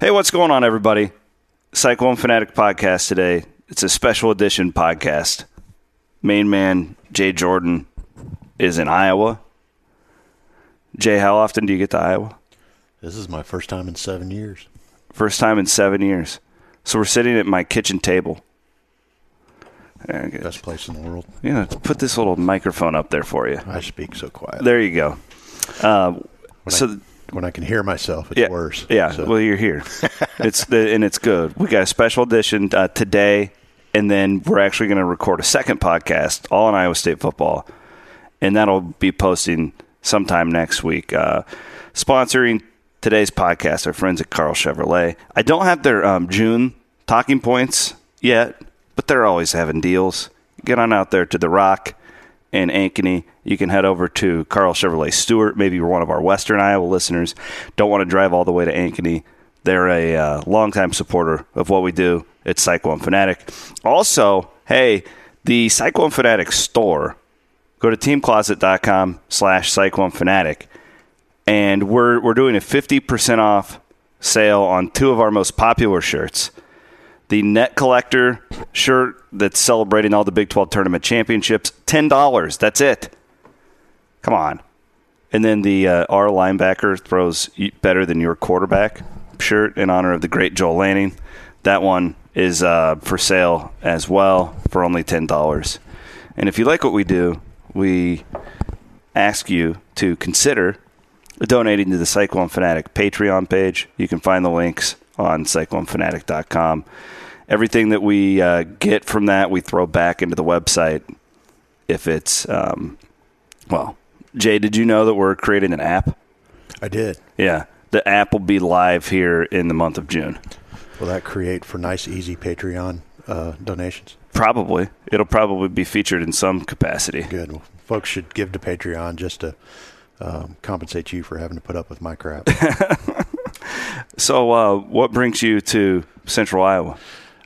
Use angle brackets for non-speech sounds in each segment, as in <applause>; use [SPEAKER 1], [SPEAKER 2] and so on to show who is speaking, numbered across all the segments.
[SPEAKER 1] Hey, what's going on, everybody? Cyclone Fanatic podcast today. It's a special edition podcast. Main man Jay Jordan is in Iowa. Jay, how often do you get to Iowa?
[SPEAKER 2] This is my first time in seven years.
[SPEAKER 1] First time in seven years. So we're sitting at my kitchen table.
[SPEAKER 2] Best place in the world.
[SPEAKER 1] Yeah, put this little microphone up there for you.
[SPEAKER 2] I speak so quiet.
[SPEAKER 1] There you go. Uh, so
[SPEAKER 2] I, when I can hear myself, it's
[SPEAKER 1] yeah,
[SPEAKER 2] worse.
[SPEAKER 1] Yeah,
[SPEAKER 2] So,
[SPEAKER 1] well, you're here. <laughs> it's the, and it's good. We got a special edition uh, today, and then we're actually going to record a second podcast all on Iowa State football, and that'll be posting sometime next week. Uh, sponsoring today's podcast, our friends at Karl Chevrolet. I don't have their um, June talking points yet, but they're always having deals. Get on out there to the Rock and Ankeny. You can head over to Karl Chevrolet Stuart. Maybe you're one of our Western Iowa listeners. Don't want to drive all the way to Ankeny. They're a uh, longtime supporter of what we do at Cyclone Fanatic. Also, hey, the Cyclone Fanatic store. Go to teamcloset.com slash Cyclone Fanatic. And we're, we're doing a 50% off sale on two of our most popular shirts the net collector shirt that's celebrating all the Big 12 tournament championships, $10. That's it. Come on. And then the uh, our linebacker throws better than your quarterback shirt in honor of the great Joel Lanning. That one is uh, for sale as well for only $10. And if you like what we do, we ask you to consider donating to the Cyclone Fanatic Patreon page. You can find the links on cyclonefanatic.com. Everything that we uh, get from that, we throw back into the website. If it's, um, well, Jay, did you know that we're creating an app?
[SPEAKER 2] I did.
[SPEAKER 1] Yeah. The app will be live here in the month of June.
[SPEAKER 2] Will that create for nice, easy Patreon uh, donations?
[SPEAKER 1] Probably. It'll probably be featured in some capacity.
[SPEAKER 2] Good. Well, folks should give to Patreon just to um, compensate you for having to put up with my crap. <laughs>
[SPEAKER 1] so, uh, what brings you to Central Iowa?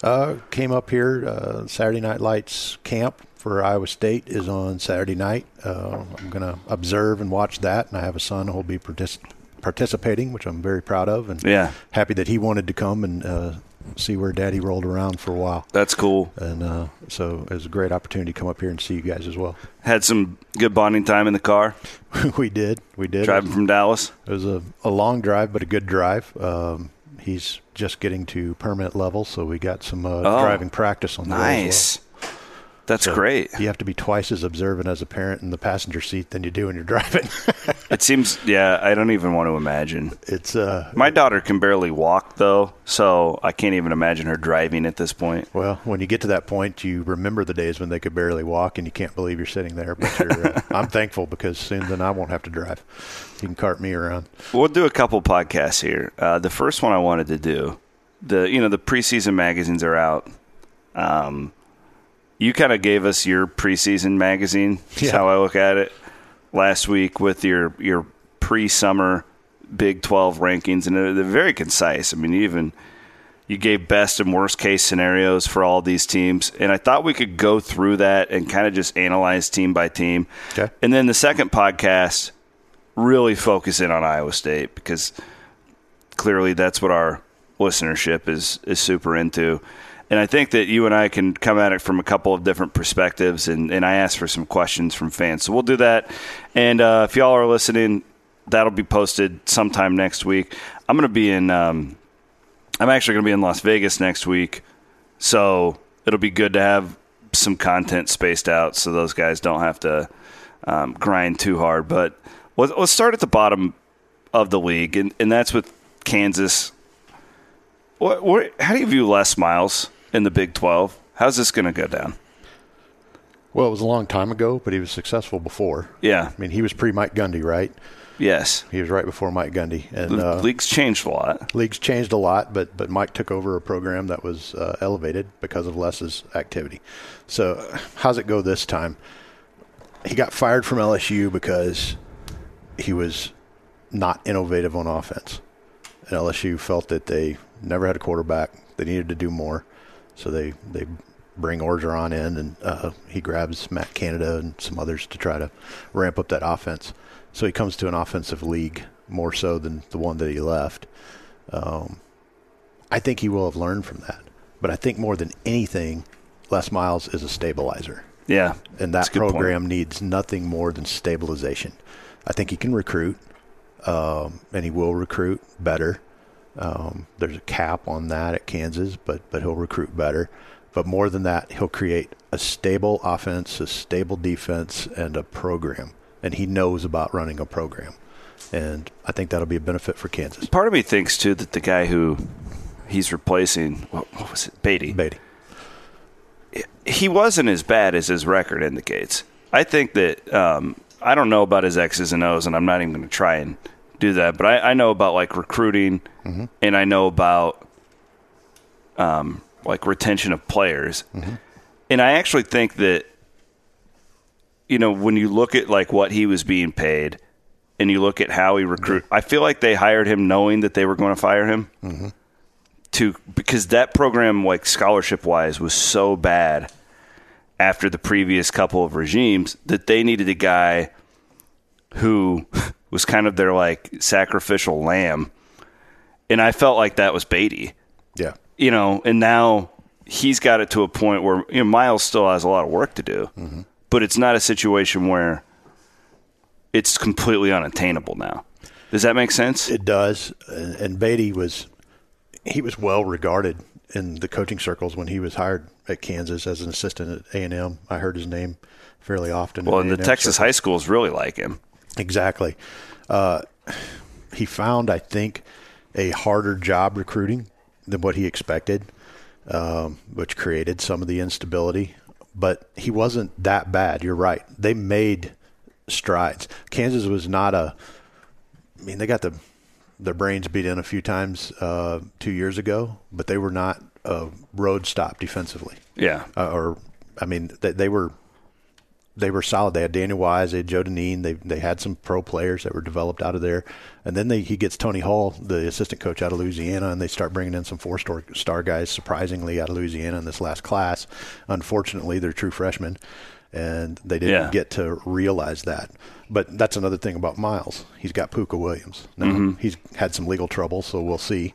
[SPEAKER 2] Uh, came up here. Uh, Saturday Night Lights camp for Iowa State is on Saturday night. Uh, I'm going to observe and watch that, and I have a son who will be partic- participating, which I'm very proud of, and
[SPEAKER 1] Yeah.
[SPEAKER 2] happy that he wanted to come and uh, see where Daddy rolled around for a while.
[SPEAKER 1] That's cool.
[SPEAKER 2] And uh, so it was a great opportunity to come up here and see you guys as well.
[SPEAKER 1] Had some good bonding time in the car, <laughs>
[SPEAKER 2] we did, we did.
[SPEAKER 1] driving from Dallas.
[SPEAKER 2] It was a, a long drive, but a good drive. Um, he's just getting to permanent level, so we got some uh,
[SPEAKER 1] Oh.
[SPEAKER 2] driving practice on the well.
[SPEAKER 1] Nice. That's
[SPEAKER 2] So
[SPEAKER 1] great.
[SPEAKER 2] You have to be twice as observant as a parent in the passenger seat than you do when you're <laughs> driving.
[SPEAKER 1] It seems, yeah, I don't even want to imagine.
[SPEAKER 2] it's uh,
[SPEAKER 1] My daughter can barely walk, though, so I can't even imagine her driving at this point.
[SPEAKER 2] well, when you get to that point, you remember the days when they could barely walk, and you can't believe you're sitting there. But you're, uh, <laughs> I'm thankful because soon then I won't have to drive. You can cart me around.
[SPEAKER 1] We'll do a couple podcasts here. Uh, the first one I wanted to do, the you know the preseason magazines are out. Um, you kind of gave us your preseason magazine. Is
[SPEAKER 2] Yeah.
[SPEAKER 1] how I look at it. Last week with your your pre-summer Big Twelve rankings, and they're, they're very concise. I mean, even you gave best and worst case scenarios for all these teams, and I thought we could go through that and kind of just analyze team by team.
[SPEAKER 2] Okay.
[SPEAKER 1] And then the second podcast really focus in on Iowa State because clearly that's what our listenership is is super into. And I think that you and I can come at it from a couple of different perspectives, and, and I asked for some questions from fans. So we'll do that. And uh, if y'all are listening, that'll be posted sometime next week. I'm going to be in, um, I'm actually going to be in Las Vegas next week. So it'll be good to have some content spaced out so those guys don't have to um, grind too hard. But let's, start at the bottom of the league, and, and that's with Kansas. What, what, how do you view Les Miles in the Big 12? How's this going to go down?
[SPEAKER 2] Well, it was a long time ago, but he was successful before.
[SPEAKER 1] Yeah.
[SPEAKER 2] I mean, he was pre Mike Gundy, right?
[SPEAKER 1] Yes.
[SPEAKER 2] He was right before Mike Gundy, and uh,
[SPEAKER 1] league's changed a lot.
[SPEAKER 2] leagues changed a lot. But but Mike took over a program that was uh, elevated because of Les's activity. So how's it go this time? He got fired from LSU because he was not innovative on offense, and LSU felt that they never had a quarterback. They needed to do more, so they they bring Orgeron in, and uh, he grabs Matt Canada and some others to try to ramp up that offense. So he comes to an offensive league more so than the one that he left. Um, I think he will have learned from that. But I think more than anything, Les Miles is a stabilizer.
[SPEAKER 1] Yeah.
[SPEAKER 2] And that program needs nothing more than stabilization. I think he can recruit, um, and he will recruit better. Um, there's a cap on that at Kansas, but but he'll recruit better. But more than that, he'll create a stable offense, a stable defense, and a program. And he knows about running a program. And I think that'll be a benefit for Kansas.
[SPEAKER 1] Part of me thinks too that the guy who he's replacing, what, what was it, Beaty?
[SPEAKER 2] Beaty.
[SPEAKER 1] He wasn't as bad as his record indicates. I think that um, I don't know about his X's and O's, and I'm not even going to try and do that. But I, I know about like recruiting, mm-hmm. and I know about um, like retention of players. Mm-hmm. And I actually think that you know when you look at like what he was being paid, and you look at how he recruit, I feel like they hired him knowing that they were going to fire him. Mm-hmm. To because that program, like scholarship wise, was so bad after the previous couple of regimes that they needed a guy who <laughs> was kind of their like sacrificial lamb. And I felt like that was Beaty.
[SPEAKER 2] Yeah.
[SPEAKER 1] You know, and now he's got it to a point where you know, Miles still has a lot of work to do, mm-hmm. but it's not a situation where it's completely unattainable now. Does that make sense?
[SPEAKER 2] It does. And Beaty was he was well regarded in the coaching circles when he was hired at Kansas as an assistant at A and M. I heard his name fairly often.
[SPEAKER 1] Well, in the Texas circles. high schools really like him.
[SPEAKER 2] Exactly. Uh, he found, I think, a harder job recruiting than what he expected, um, which created some of the instability. But he wasn't that bad. You're right. They made strides. Kansas was not a. I mean, they got the their brains beat in a few times uh, two years ago, but they were not a road stop defensively.
[SPEAKER 1] Yeah.
[SPEAKER 2] Uh, or, I mean, they, they were they were solid. They had Daniel Wise, they had Joe Dineen. They they had some pro players that were developed out of there, and then they, he gets Tony Hull, the assistant coach out of Louisiana, and they start bringing in some four star star guys, surprisingly out of Louisiana in this last class. Unfortunately, they're true freshmen, and they didn't yeah. get to realize that. But that's another thing about Miles. He's got Pooka Williams. Now mm-hmm. he's had some legal trouble, so we'll see.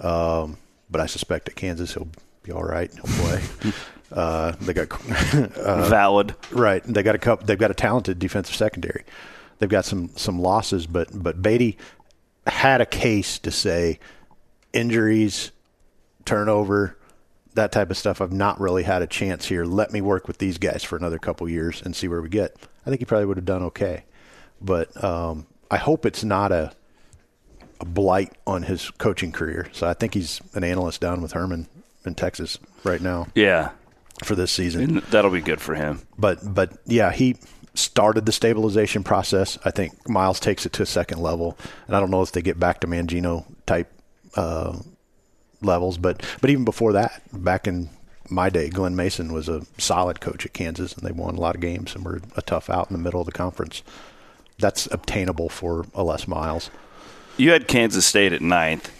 [SPEAKER 2] Um, but I suspect at Kansas he'll be all right. He'll play. <laughs> Uh, they got <laughs>
[SPEAKER 1] uh, valid,
[SPEAKER 2] right? They got a couple. They've got a talented defensive secondary. They've got some some losses, but but Beaty had a case to say injuries, turnover, that type of stuff. I've not really had a chance here. Let me work with these guys for another couple years and see where we get. I think he probably would have done okay, but um, I hope it's not a a blight on his coaching career. So I think he's an analyst down with Herman in Texas right now.
[SPEAKER 1] Yeah,
[SPEAKER 2] for this season.
[SPEAKER 1] And that'll be good for him.
[SPEAKER 2] But but yeah, he started the stabilization process. I think Miles takes it to a second level, and I don't know if they get back to Mangino type uh, levels, but but even before that, back in my day, Glen Mason was a solid coach at Kansas, and they won a lot of games and were a tough out in the middle of the conference. That's obtainable for a Les Miles.
[SPEAKER 1] You had Kansas State at ninth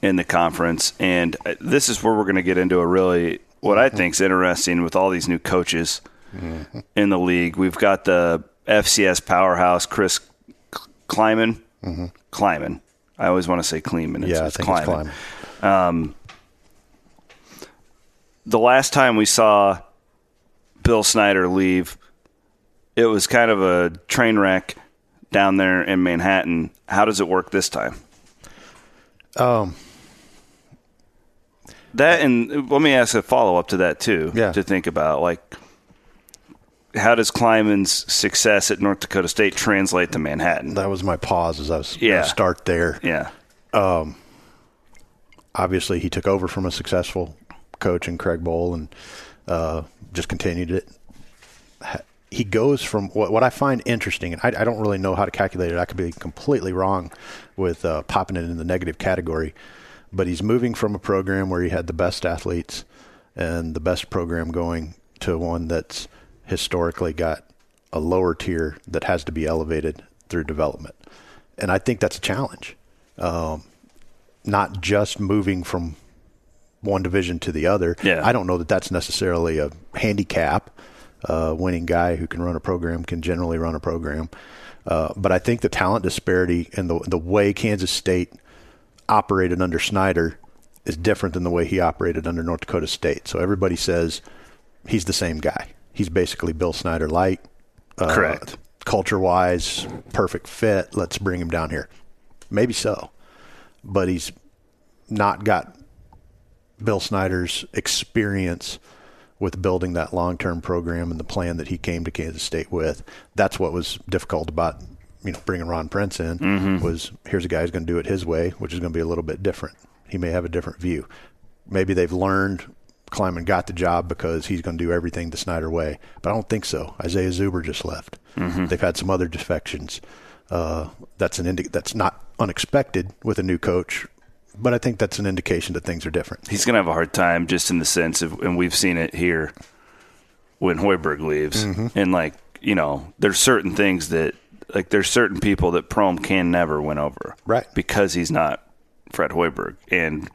[SPEAKER 1] in the conference, and this is where we're going to get into a really what I think is interesting with all these new coaches mm-hmm. in the league. We've got the FCS powerhouse Chris Klieman. Mm-hmm. Klieman. I always want to say Kleeman.
[SPEAKER 2] It's, yeah, it's, Klieman. it's Klieman. Um,
[SPEAKER 1] the last time we saw Bill Snyder leave, it was kind of a train wreck down there in Manhattan. How does it work this time? Um, that and let me ask a follow up to that too.
[SPEAKER 2] Yeah.
[SPEAKER 1] To think about like how does Klieman's success at North Dakota State translate to Manhattan?
[SPEAKER 2] That was my pause as I was yeah. start there.
[SPEAKER 1] Yeah. Um,
[SPEAKER 2] obviously, he took over from a successful coach in Craig Bohl and uh, just continued it. He goes from what, what I find interesting, and I, I, don't really know how to calculate it. I could be completely wrong with uh, popping it in the negative category but he's moving from a program where he had the best athletes and the best program going to one that's historically got a lower tier that has to be elevated through development. And I think that's a challenge. Um, not just moving from one division to the other.
[SPEAKER 1] Yeah.
[SPEAKER 2] I don't know that that's necessarily a handicap. Uh, winning guy who can run a program can generally run a program. Uh, but I think the talent disparity and the the way Kansas State – operated under Snyder is different than the way he operated under North Dakota State. So everybody says he's the same guy. He's basically Bill Snyder light.
[SPEAKER 1] Uh, Correct.
[SPEAKER 2] Culture wise, perfect fit. Let's bring him down here. Maybe so, but he's not got Bill Snyder's experience with building that long term program and the plan that he came to Kansas State with. That's what was difficult about you know bringing Ron Prince in mm-hmm. was here's a guy who's going to do it his way, which is going to be a little bit different. He may have a different view. Maybe they've learned Klieman got the job because he's going to do everything the Snyder way, but I don't think so. Isaiah Zuber just left. Mm-hmm. They've had some other defections. Uh, that's an indi- that's not unexpected with a new coach, but I think that's an indication that things are different.
[SPEAKER 1] He's going to have a hard time just in the sense of, and we've seen it here when Hoiberg leaves, mm-hmm. and like you know, there's certain things that like there's certain people that Prohm can never win over,
[SPEAKER 2] right?
[SPEAKER 1] Because he's not Fred Hoiberg. And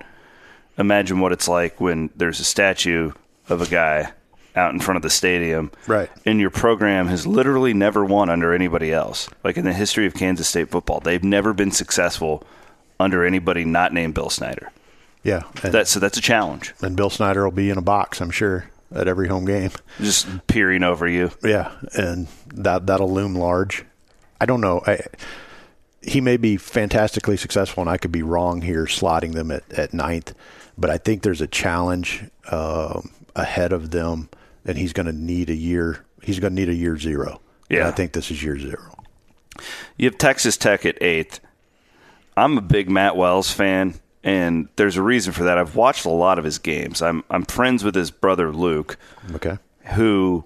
[SPEAKER 1] imagine what it's like when there's a statue of a guy out in front of the stadium,
[SPEAKER 2] right?
[SPEAKER 1] And your program has literally never won under anybody else. Like in the history of Kansas State football, they've never been successful under anybody not named Bill Snyder.
[SPEAKER 2] Yeah,
[SPEAKER 1] that's so that's a challenge.
[SPEAKER 2] And Bill Snyder will be in a box, I'm sure, at every home game,
[SPEAKER 1] just peering over you.
[SPEAKER 2] Yeah, and that that'll loom large. I don't know. I, he may be fantastically successful, and I could be wrong here, slotting them at, at ninth. But I think there's a challenge uh, ahead of them, and he's going to need a year. He's going to need a year zero. Yeah, and I think this is year zero.
[SPEAKER 1] You have Texas Tech at eighth. I'm a big Matt Wells fan, and there's a reason for that. I've watched a lot of his games. I'm I'm friends with his brother Luke.
[SPEAKER 2] Okay.
[SPEAKER 1] Who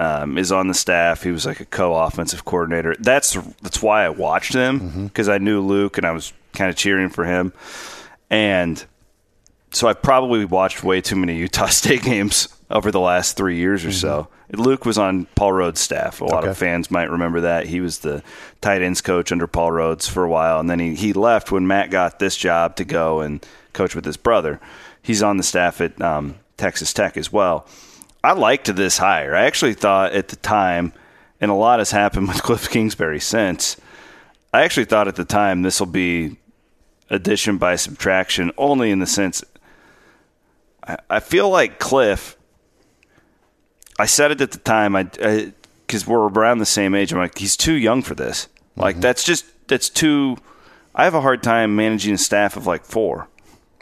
[SPEAKER 1] um, is on the staff. He was like a co-offensive coordinator. That's that's why I watched him because mm-hmm. I knew Luke and I was kind of cheering for him. And so I probably watched way too many Utah <laughs> State games over the last three years or mm-hmm. so. Luke was on Paul Rhoads' staff. A lot okay. of fans might remember that. He was the tight ends coach under Paul Rhoads for a while, and then he, he left when Matt got this job to go and coach with his brother. He's on the staff at um, Texas Tech as well. I liked this hire. I actually thought at the time, and a lot has happened <laughs> with Cliff Kingsbury since. I actually thought at the time this will be addition by subtraction, only in the sense I, I feel like Cliff. I said it at the time, I because we're around the same age. I'm like, he's too young for this. Like mm-hmm. that's just that's too. I have a hard time managing a staff of like four.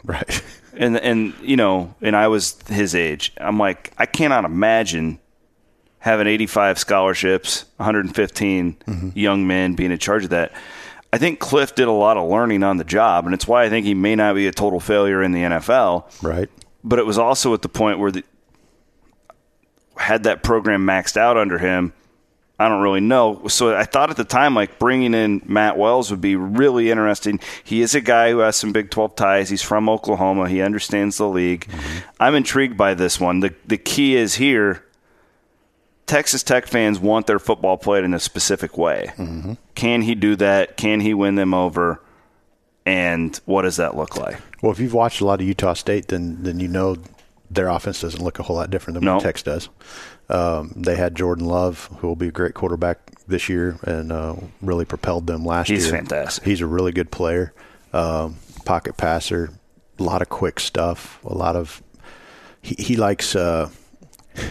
[SPEAKER 2] Right. <laughs>
[SPEAKER 1] and and you know, and I was his age. I'm like, I cannot imagine having 85 scholarships, 115 mm-hmm. young men being in charge of that. I think Cliff did a lot of learning on the job, and it's why I think he may not be a total failure in the NFL.
[SPEAKER 2] Right.
[SPEAKER 1] But it was also at the point where the had that program maxed out under him I don't really know. So I thought at the time, like bringing in Matt Wells would be really interesting. He is a guy who has some Big 12 ties. He's from Oklahoma. He understands the league. Mm-hmm. I'm intrigued by this one. The, the key is here Texas Tech fans want their football played in a specific way. Mm-hmm. Can he do that? Can he win them over? And what does that look like?
[SPEAKER 2] Well, if you've watched a lot of Utah State, then then you know their offense doesn't look a whole lot different than what Texas does. Um, they had Jordan Love, who will be a great quarterback this year, and uh, really propelled them last
[SPEAKER 1] He's
[SPEAKER 2] year.
[SPEAKER 1] He's fantastic.
[SPEAKER 2] He's a really good player, um, pocket passer, a lot of quick stuff, a lot of. He, he likes. Uh, <laughs>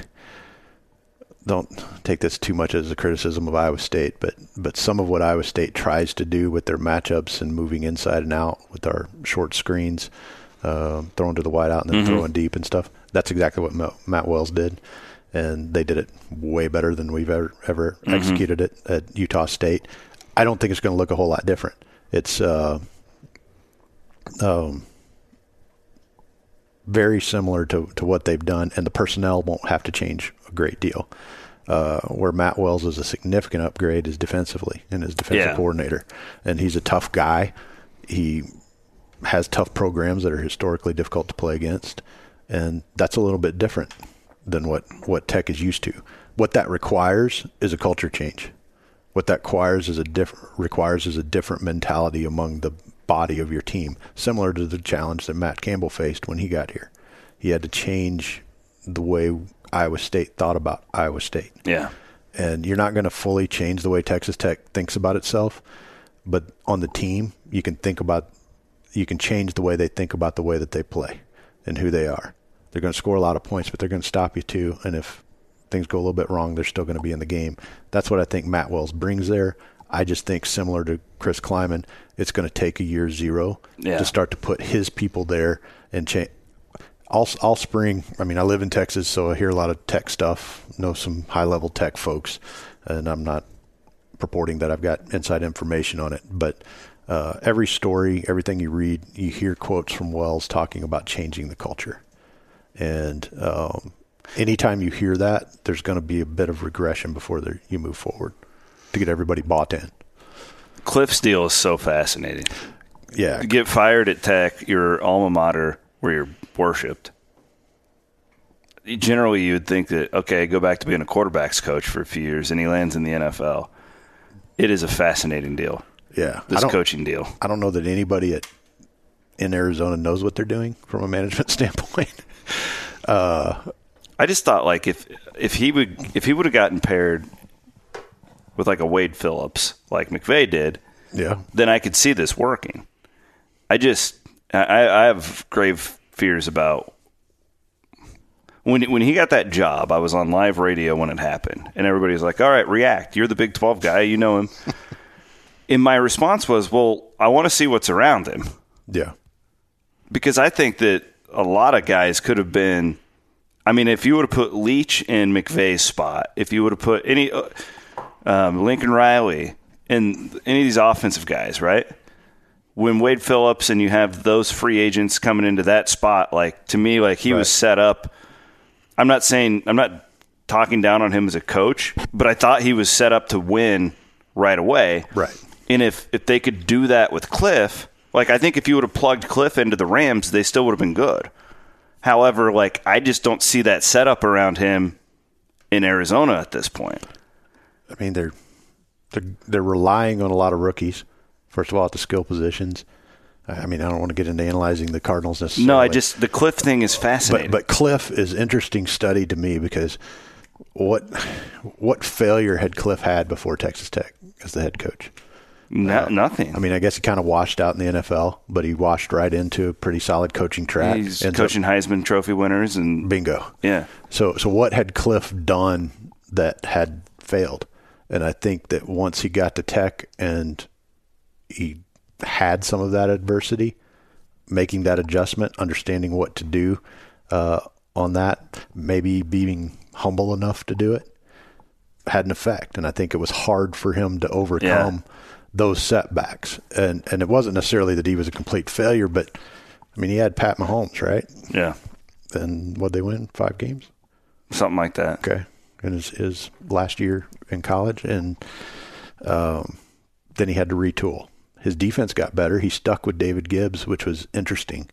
[SPEAKER 2] don't take this too much as a criticism of Iowa State, but but some of what Iowa State tries to do with their matchups and moving inside and out with our short screens, uh, throwing to the wide out and then mm-hmm. throwing deep and stuff. That's exactly what Matt Wells did and they did it way better than we've ever ever mm-hmm. executed it at Utah State. I don't think it's going to look a whole lot different. It's uh, um, very similar to, to what they've done, and the personnel won't have to change a great deal. Uh, where Matt Wells is a significant upgrade is defensively and his defensive yeah. coordinator, and he's a tough guy. He has tough programs that are historically difficult to play against, and that's a little bit different than what, what tech is used to. What that requires is a culture change. What that requires is a different requires is a different mentality among the body of your team, similar to the challenge that Matt Campbell faced when he got here. He had to change the way Iowa State thought about Iowa State.
[SPEAKER 1] Yeah.
[SPEAKER 2] And you're not going to fully change the way Texas Tech thinks about itself, but on the team, you can think about you can change the way they think about the way that they play and who they are. They're going to score a lot of points, but they're going to stop you too. And if things go a little bit wrong, they're still going to be in the game. That's what I think Matt Wells brings there. I just think similar to Chris Klieman, it's going to take a year zero
[SPEAKER 1] Yeah.
[SPEAKER 2] to start to put his people there and change. All, all spring, I mean, I live in Texas, so I hear a lot of tech stuff, know some high level tech folks, and I'm not purporting that I've got inside information on it, but uh, every story, everything you read, you hear quotes from Wells talking about changing the culture. And um, anytime you hear that, there's going to be a bit of regression before you move forward to get everybody bought in.
[SPEAKER 1] Cliff's deal is so fascinating.
[SPEAKER 2] Yeah,
[SPEAKER 1] You get fired at Tech, your alma mater, where you're worshipped. Generally, you would think that okay, go back to being a quarterbacks coach for a few years, and he lands in the NFL. It is a fascinating deal.
[SPEAKER 2] Yeah.
[SPEAKER 1] This coaching deal.
[SPEAKER 2] I don't know that anybody at in Arizona knows what they're doing from a management <laughs> standpoint.
[SPEAKER 1] Uh, I just thought like if if he would if he would have gotten paired with like a Wade Phillips like McVay did,
[SPEAKER 2] yeah,
[SPEAKER 1] then I could see this working. I just I, I have grave fears about when when he got that job. I was on live radio when it happened, and everybody was like, "All right, react. You're the Big Twelve guy. You know him." And my response was, "Well, I want to see what's around him."
[SPEAKER 2] yeah,
[SPEAKER 1] because I think that a lot of guys could have been. I mean, if you would have put Leach in McVay's spot, if you would have put any uh, um, Lincoln Riley and any of these offensive guys, right? When Wade Phillips and you have those free agents coming into that spot, like to me, like he was set up. I'm not saying I'm not talking down on him as a coach, but I thought he was set up to win right away.
[SPEAKER 2] Right.
[SPEAKER 1] And if if they could do that with Cliff, like I think if you would have plugged Cliff into the Rams, they still would have been good. However, like I just don't see that setup around him in Arizona at this point.
[SPEAKER 2] I mean they're they're they're relying on a lot of rookies. First of all, at the skill positions. I mean, I don't want to get into analyzing the Cardinals necessarily.
[SPEAKER 1] No, I just the Cliff thing is
[SPEAKER 2] but
[SPEAKER 1] fascinating.
[SPEAKER 2] but Cliff is interesting study to me because what what failure had Cliff had before Texas Tech as the head coach?
[SPEAKER 1] No, nothing.
[SPEAKER 2] I mean, I guess he kind of washed out in the NFL, but he washed right into a pretty solid coaching track.
[SPEAKER 1] he's
[SPEAKER 2] Ends up-
[SPEAKER 1] coaching Heisman Trophy winners, and
[SPEAKER 2] bingo.
[SPEAKER 1] yeah,
[SPEAKER 2] So so what had Cliff done that had failed? And I think that once he got to Tech and he had some of that adversity, making that adjustment, understanding what to do uh, on that, maybe being humble enough to do it, had an effect. And I think it was hard for him to overcome those setbacks. And and it wasn't necessarily that he was a complete failure, but I mean he had Pat Mahomes, right?
[SPEAKER 1] yeah,
[SPEAKER 2] And what they win five games.
[SPEAKER 1] something like that.
[SPEAKER 2] Okay, in his, his last year in college, and um, then he had to retool. His defense got better. He stuck with David Gibbs, which was interesting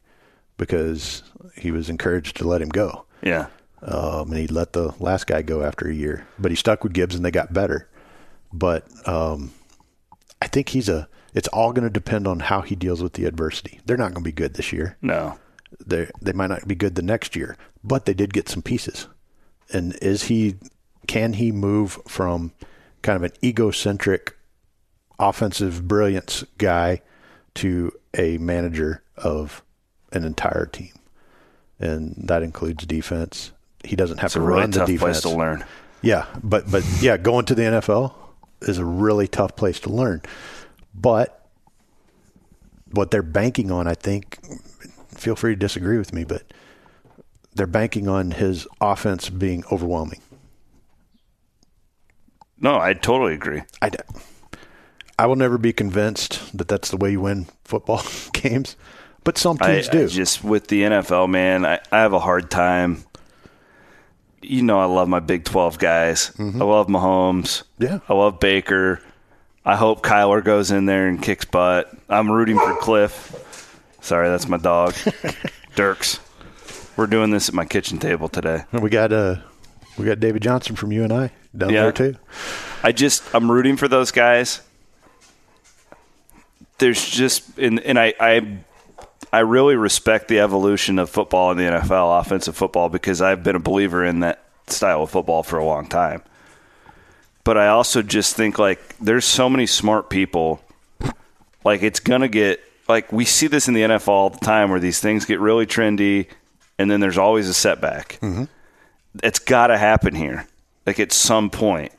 [SPEAKER 2] because he was encouraged to let him go,
[SPEAKER 1] Yeah,
[SPEAKER 2] um, and he let the last guy go after a year. But he stuck with Gibbs, and they got better. But um, I think he's a. It's all going to depend on how he deals with the adversity. They're not going to be good this year
[SPEAKER 1] no,
[SPEAKER 2] they they might not be good the next year, but they did get some pieces. And is he can he move from kind of an egocentric offensive brilliance guy to a manager of an entire team? And that includes defense. He doesn't have
[SPEAKER 1] it's a
[SPEAKER 2] to
[SPEAKER 1] really
[SPEAKER 2] run the
[SPEAKER 1] tough
[SPEAKER 2] defense.
[SPEAKER 1] place to learn.
[SPEAKER 2] Yeah, but but yeah, going to the NFL is a really tough place to learn. But what they're banking on, I think, feel free to disagree with me, but they're banking on his offense being overwhelming.
[SPEAKER 1] No, I totally agree.
[SPEAKER 2] I, I will never be convinced that that's the way you win football <laughs> games, but some
[SPEAKER 1] I,
[SPEAKER 2] teams do.
[SPEAKER 1] I just with the NFL, man, I, I have a hard time. You know, I love my Big Twelve guys. I love Mahomes.
[SPEAKER 2] Mm-hmm. Yeah.
[SPEAKER 1] I love Baker. I hope Kyler goes in there and kicks butt. I'm rooting for Cliff. Sorry, that's my dog, <laughs> Dirks. We're doing this at my kitchen table today.
[SPEAKER 2] And we got uh, we got David Johnson from UNI down
[SPEAKER 1] Yeah.
[SPEAKER 2] there too.
[SPEAKER 1] I just I'm rooting for those guys. There's just and and I I I really respect the evolution of football in the NFL, offensive football, because I've been a believer in that style of football for a long time. But I also just think like there's so many smart people. Like it's gonna get like we see this in the NFL all the time where these things get really trendy and then there's always a setback. Mm-hmm. It's got to happen here, like at some point.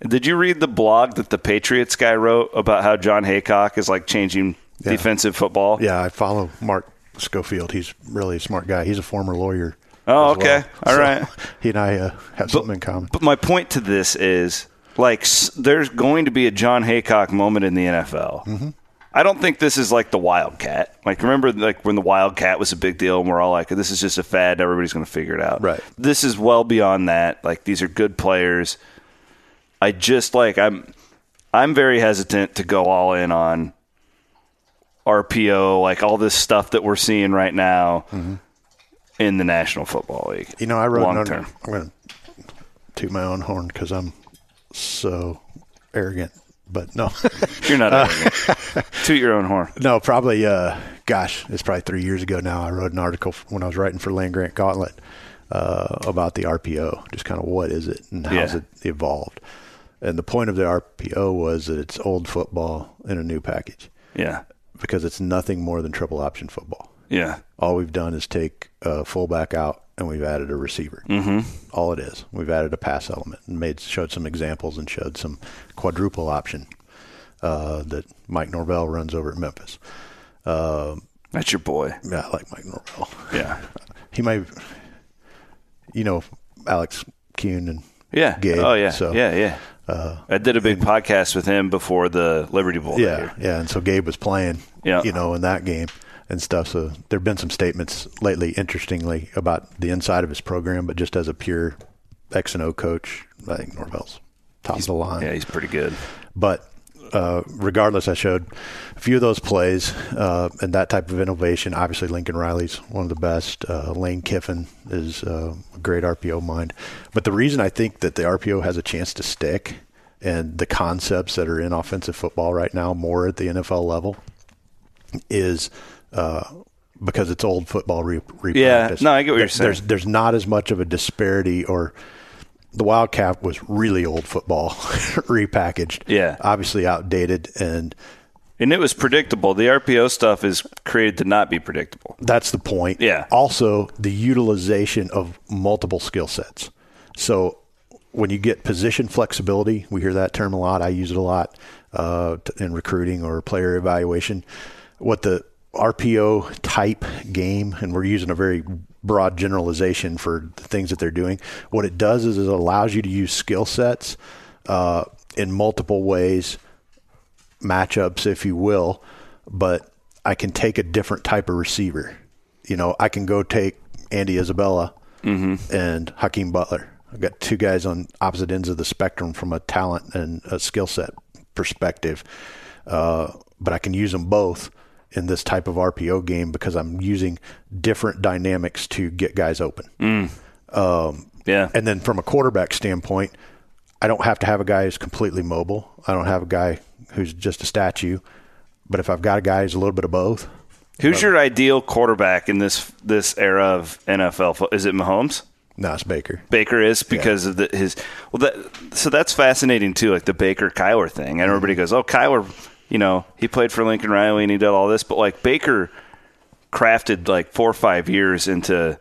[SPEAKER 1] Did you read the blog that the Patriots guy wrote about how Jon Heacock is like changing yeah. defensive football?
[SPEAKER 2] Yeah, I follow Mark Schofield. He's really a smart guy. He's a former lawyer.
[SPEAKER 1] Oh, okay. Well. All so right. <laughs>
[SPEAKER 2] He and I uh, have something in common.
[SPEAKER 1] But my point to this is like there's going to be a Jon Heacock moment in the NFL. Mm-hmm. I don't think this is like the Wildcat. Like remember like when the Wildcat was a big deal and we're all like this is just a fad everybody's going to figure it out.
[SPEAKER 2] Right.
[SPEAKER 1] This is well beyond that. Like these are good players. I just like I'm I'm very hesitant to go all in on RPO like all this stuff that we're seeing right now mm-hmm. in the National Football League.
[SPEAKER 2] You know, I wrote long term. I'm going to toot my own horn cuz I'm so arrogant but no. <laughs>
[SPEAKER 1] You're not arrogant. <laughs> Toot your own horn.
[SPEAKER 2] No, probably, uh, gosh, it's probably three years ago now. I wrote an article when I was writing for Land Grant Gauntlet uh, about the RPO, just kind of what is it and how's yeah. it evolved. And the point of the RPO was that it's old football in a new package.
[SPEAKER 1] Yeah.
[SPEAKER 2] Because it's nothing more than triple option football.
[SPEAKER 1] Yeah.
[SPEAKER 2] All we've done is take a fullback out and we've added a receiver.
[SPEAKER 1] Mm-hmm.
[SPEAKER 2] All it is. We've added a pass element and made showed some examples and showed some quadruple option uh, that Mike Norvell runs over at Memphis.
[SPEAKER 1] Uh, That's your boy.
[SPEAKER 2] Yeah, I like Mike Norvell.
[SPEAKER 1] Yeah, <laughs>
[SPEAKER 2] he might. You know, Alex Kuhn and
[SPEAKER 1] yeah.
[SPEAKER 2] Gabe.
[SPEAKER 1] Oh yeah. So, yeah, yeah. Uh, I did a big and, podcast with him before the Liberty Bowl.
[SPEAKER 2] Yeah, yeah. And so Gabe was playing. Yeah. You know, in that game and stuff. So there have been some statements lately, interestingly, about the inside of his program, but just as a pure X and O coach, I think Norvell's top
[SPEAKER 1] he's,
[SPEAKER 2] of the line.
[SPEAKER 1] Yeah, he's pretty good.
[SPEAKER 2] But uh, regardless, I showed a few of those plays uh, and that type of innovation. Obviously, Lincoln Riley's one of the best. Uh, Lane Kiffin is uh, a great RPO mind. But the reason I think that the RPO has a chance to stick and the concepts that are in offensive football right now more at the NFL level is uh, because it's old football re-
[SPEAKER 1] Yeah, no, I get what
[SPEAKER 2] you're
[SPEAKER 1] saying.
[SPEAKER 2] There's there's not as much of a disparity or the Wildcat was really old football <laughs> repackaged.
[SPEAKER 1] Yeah,
[SPEAKER 2] obviously outdated and.
[SPEAKER 1] And it was predictable. The RPO stuff is created to not be predictable.
[SPEAKER 2] That's the point.
[SPEAKER 1] Yeah.
[SPEAKER 2] Also, the utilization of multiple skill sets. So when you get position flexibility, we hear that term a lot. I use it a lot uh, in recruiting or player evaluation. What the RPO type game, and we're using a very broad generalization for the things that they're doing. What it does is it allows you to use skill sets uh, in multiple ways, matchups, if you will, but I can take a different type of receiver. You know, I can go take Andy Isabella mm-hmm. and Hakeem Butler. I've got two guys on opposite ends of the spectrum from a talent and a skill set perspective, uh, but I can use them both in this type of RPO game because I'm using different dynamics to get guys open.
[SPEAKER 1] Mm. Um, yeah.
[SPEAKER 2] And then from a quarterback standpoint, I don't have to have a guy who's completely mobile. I don't have a guy who's just a statue. But if I've got a guy who's a little bit of both.
[SPEAKER 1] Who's your ideal quarterback in this this era of NFL? Is it Mahomes?
[SPEAKER 2] No, it's Baker.
[SPEAKER 1] Baker is because yeah. of the, his well. That, so that's fascinating too, like the Baker Kyler thing. And everybody goes, "Oh, Kyler you know, he played for Lincoln Riley and he did all this, but like Baker crafted like four or five years into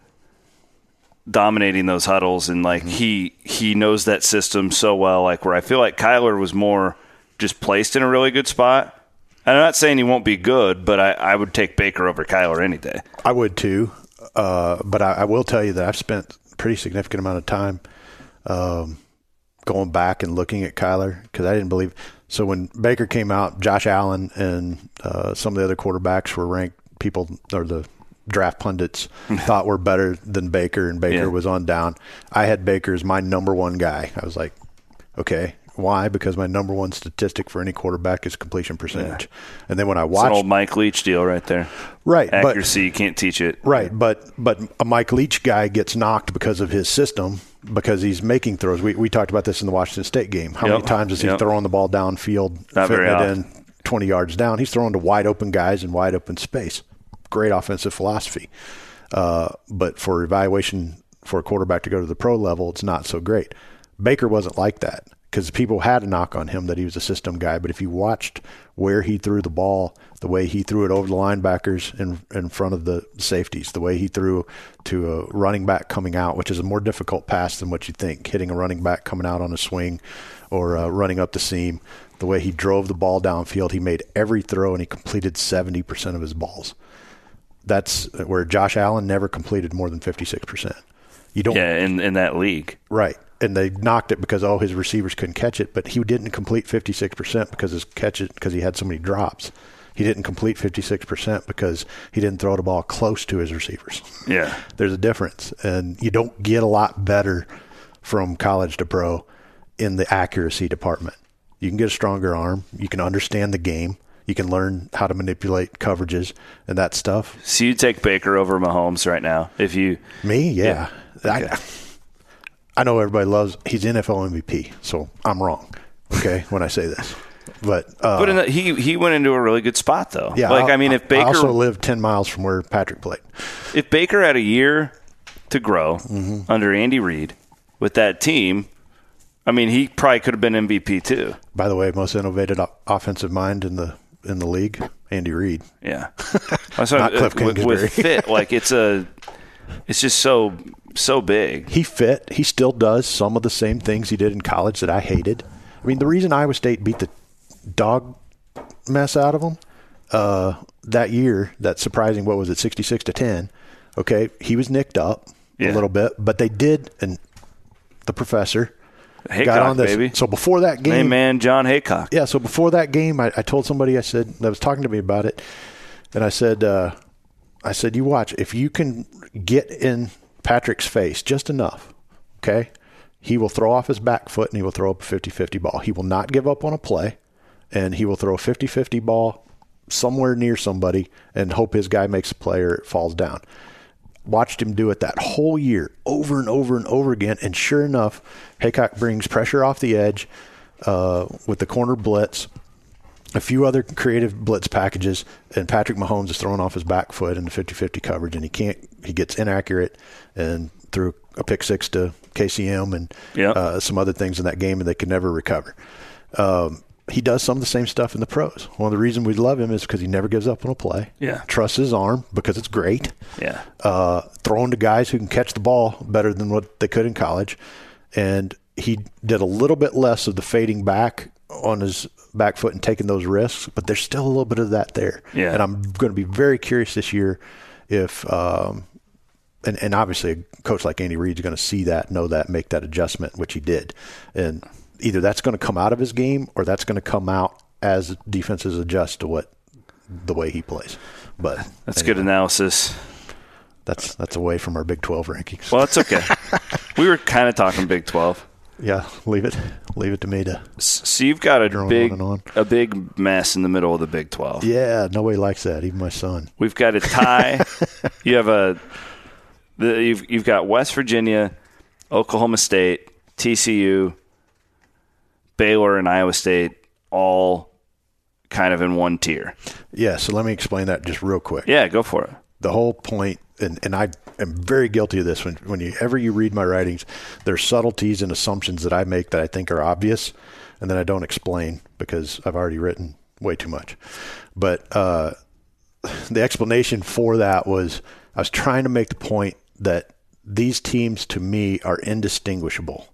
[SPEAKER 1] dominating those huddles and like he he knows that system so well like where I feel like Kyler was more just placed in a really good spot. And I'm not saying he won't be good, but I, I would take Baker over Kyler any day.
[SPEAKER 2] I would too. Uh, but I, I, will tell you that I've spent a pretty significant amount of time um, going back and looking at Kyler because I didn't believe so when Baker came out, Josh Allen and uh, some of the other quarterbacks were ranked. People or the draft pundits <laughs> thought were better than Baker, and Baker yeah. was on down. I had Baker as my number one guy. I was like, okay, why? Because my number one statistic for any quarterback is completion percentage. Yeah. And then when I watched,
[SPEAKER 1] it's an old Mike Leach deal right there.
[SPEAKER 2] Right,
[SPEAKER 1] accuracy
[SPEAKER 2] but,
[SPEAKER 1] you can't teach it.
[SPEAKER 2] Right, but but a Mike Leach guy gets knocked because of his system because he's making throws. We we talked about this in the Washington State game. How yep. many times is he yep. throwing the ball downfield,
[SPEAKER 1] Not fitting it
[SPEAKER 2] in twenty yards down? He's throwing to wide open guys in wide open space. Great offensive philosophy, uh, but for evaluation for a quarterback to go to the pro level, it's not so great. Baker wasn't like that. Because people had a knock on him that he was a system guy. But if you watched where he threw the ball, the way he threw it over the linebackers in in front of the safeties, the way he threw to a running back coming out, which is a more difficult pass than what you think, hitting a running back coming out on a swing or uh, running up the seam. The way he drove the ball downfield, he made every throw and he completed 70% of his balls. That's where Josh Allen never completed more than 56%. You don't
[SPEAKER 1] Yeah, in, in that league.
[SPEAKER 2] Right. And they knocked it because all his receivers couldn't catch it, but he didn't complete 56% because his catch it because he had so many drops. He didn't complete 56% because he didn't throw the ball close to his receivers.
[SPEAKER 1] Yeah. <laughs>
[SPEAKER 2] There's a difference and you don't get a lot better from college to pro in the accuracy department. You can get a stronger arm, you can understand the game, you can learn how to manipulate coverages and that stuff.
[SPEAKER 1] So you take Baker over Mahomes right now if you
[SPEAKER 2] Me, yeah.
[SPEAKER 1] Okay.
[SPEAKER 2] I, <laughs> I know everybody loves. He's NFL MVP, so I'm wrong. Okay, <laughs> when I say this, but uh,
[SPEAKER 1] But in the, he he went into a really good spot though.
[SPEAKER 2] yeah,
[SPEAKER 1] like I, mean, if Baker
[SPEAKER 2] I also live ten miles from where Patrick played.
[SPEAKER 1] if Baker had a year to grow
[SPEAKER 2] Mm-hmm.
[SPEAKER 1] under Andy Reid with that team, I mean, he probably could have been MVP too.
[SPEAKER 2] By the way, most innovative offensive mind in the in the league, Andy Reid.
[SPEAKER 1] Yeah, <laughs>
[SPEAKER 2] Not Cliff
[SPEAKER 1] with,
[SPEAKER 2] Kingsbury.
[SPEAKER 1] with fit, like it's a, it's just so so big.
[SPEAKER 2] He fit. He still does some of the same things he did in college that I hated. I mean, the reason Iowa State beat the dog mess out of them uh, that year, that surprising, what was it, 66 to 10, okay, he was nicked up
[SPEAKER 1] Yeah.
[SPEAKER 2] a little bit, but they did, and the professor
[SPEAKER 1] Heacock,
[SPEAKER 2] got on this.
[SPEAKER 1] baby.
[SPEAKER 2] So before that game,
[SPEAKER 1] man, Jon Heacock.
[SPEAKER 2] yeah, so before that game, I, I told somebody I said that was talking to me about it, and I said, uh, I said, you watch if you can get in Patrick's face just enough, okay, he will throw off his back foot and he will throw up a 50-50 ball. He will not give up on a play, and he will throw a 50-50 ball somewhere near somebody and hope his guy makes a play or it falls down. Watched him do it that whole year over and over and over again. And sure enough, Heacock brings pressure off the edge uh, with the corner blitz, a few other creative blitz packages, and Patrick Mahomes is throwing off his back foot in the 50 50 coverage, and he can't, he gets inaccurate and threw a pick six to KCM and
[SPEAKER 1] Yep.
[SPEAKER 2] uh, some other things in that game, and they could never recover. Um, he does some of the same stuff in the pros. One of the reasons we love him is because he never gives up on a play.
[SPEAKER 1] Yeah.
[SPEAKER 2] Trusts his arm because it's great
[SPEAKER 1] Yeah,
[SPEAKER 2] uh, throwing to guys who can catch the ball better than what they could in college. And he did a little bit less of the fading back on his back foot and taking those risks, but there's still a little bit of that there.
[SPEAKER 1] Yeah.
[SPEAKER 2] And I'm going to be very curious this year if, um, and, and obviously a coach like Andy Reid's going to see that, know that, make that adjustment, which he did. And either that's going to come out of his game or that's going to come out as defenses adjust to what the way he plays. But
[SPEAKER 1] that's
[SPEAKER 2] anyway,
[SPEAKER 1] good analysis.
[SPEAKER 2] That's that's away from our Big Twelve rankings.
[SPEAKER 1] Well, it's okay. <laughs> we were kind of talking Big Twelve.
[SPEAKER 2] Yeah, leave it. Leave it to me to.
[SPEAKER 1] So you've got a
[SPEAKER 2] Drone
[SPEAKER 1] big,
[SPEAKER 2] on on.
[SPEAKER 1] a big mess in the middle of the Big Twelve.
[SPEAKER 2] Yeah, nobody likes that. Even my son.
[SPEAKER 1] We've got a tie. <laughs> you have a, the, you've you've got West Virginia, Oklahoma State, TCU, Baylor, and Iowa State all kind of in one tier.
[SPEAKER 2] Yeah. So let me explain that just real quick.
[SPEAKER 1] Yeah, go for it.
[SPEAKER 2] The whole point, and, and I am very guilty of this. When when you ever you read my writings, there's subtleties and assumptions that I make that I think are obvious, and then I don't explain because I've already written way too much. But uh, the explanation for that was I was trying to make the point that these teams to me are indistinguishable.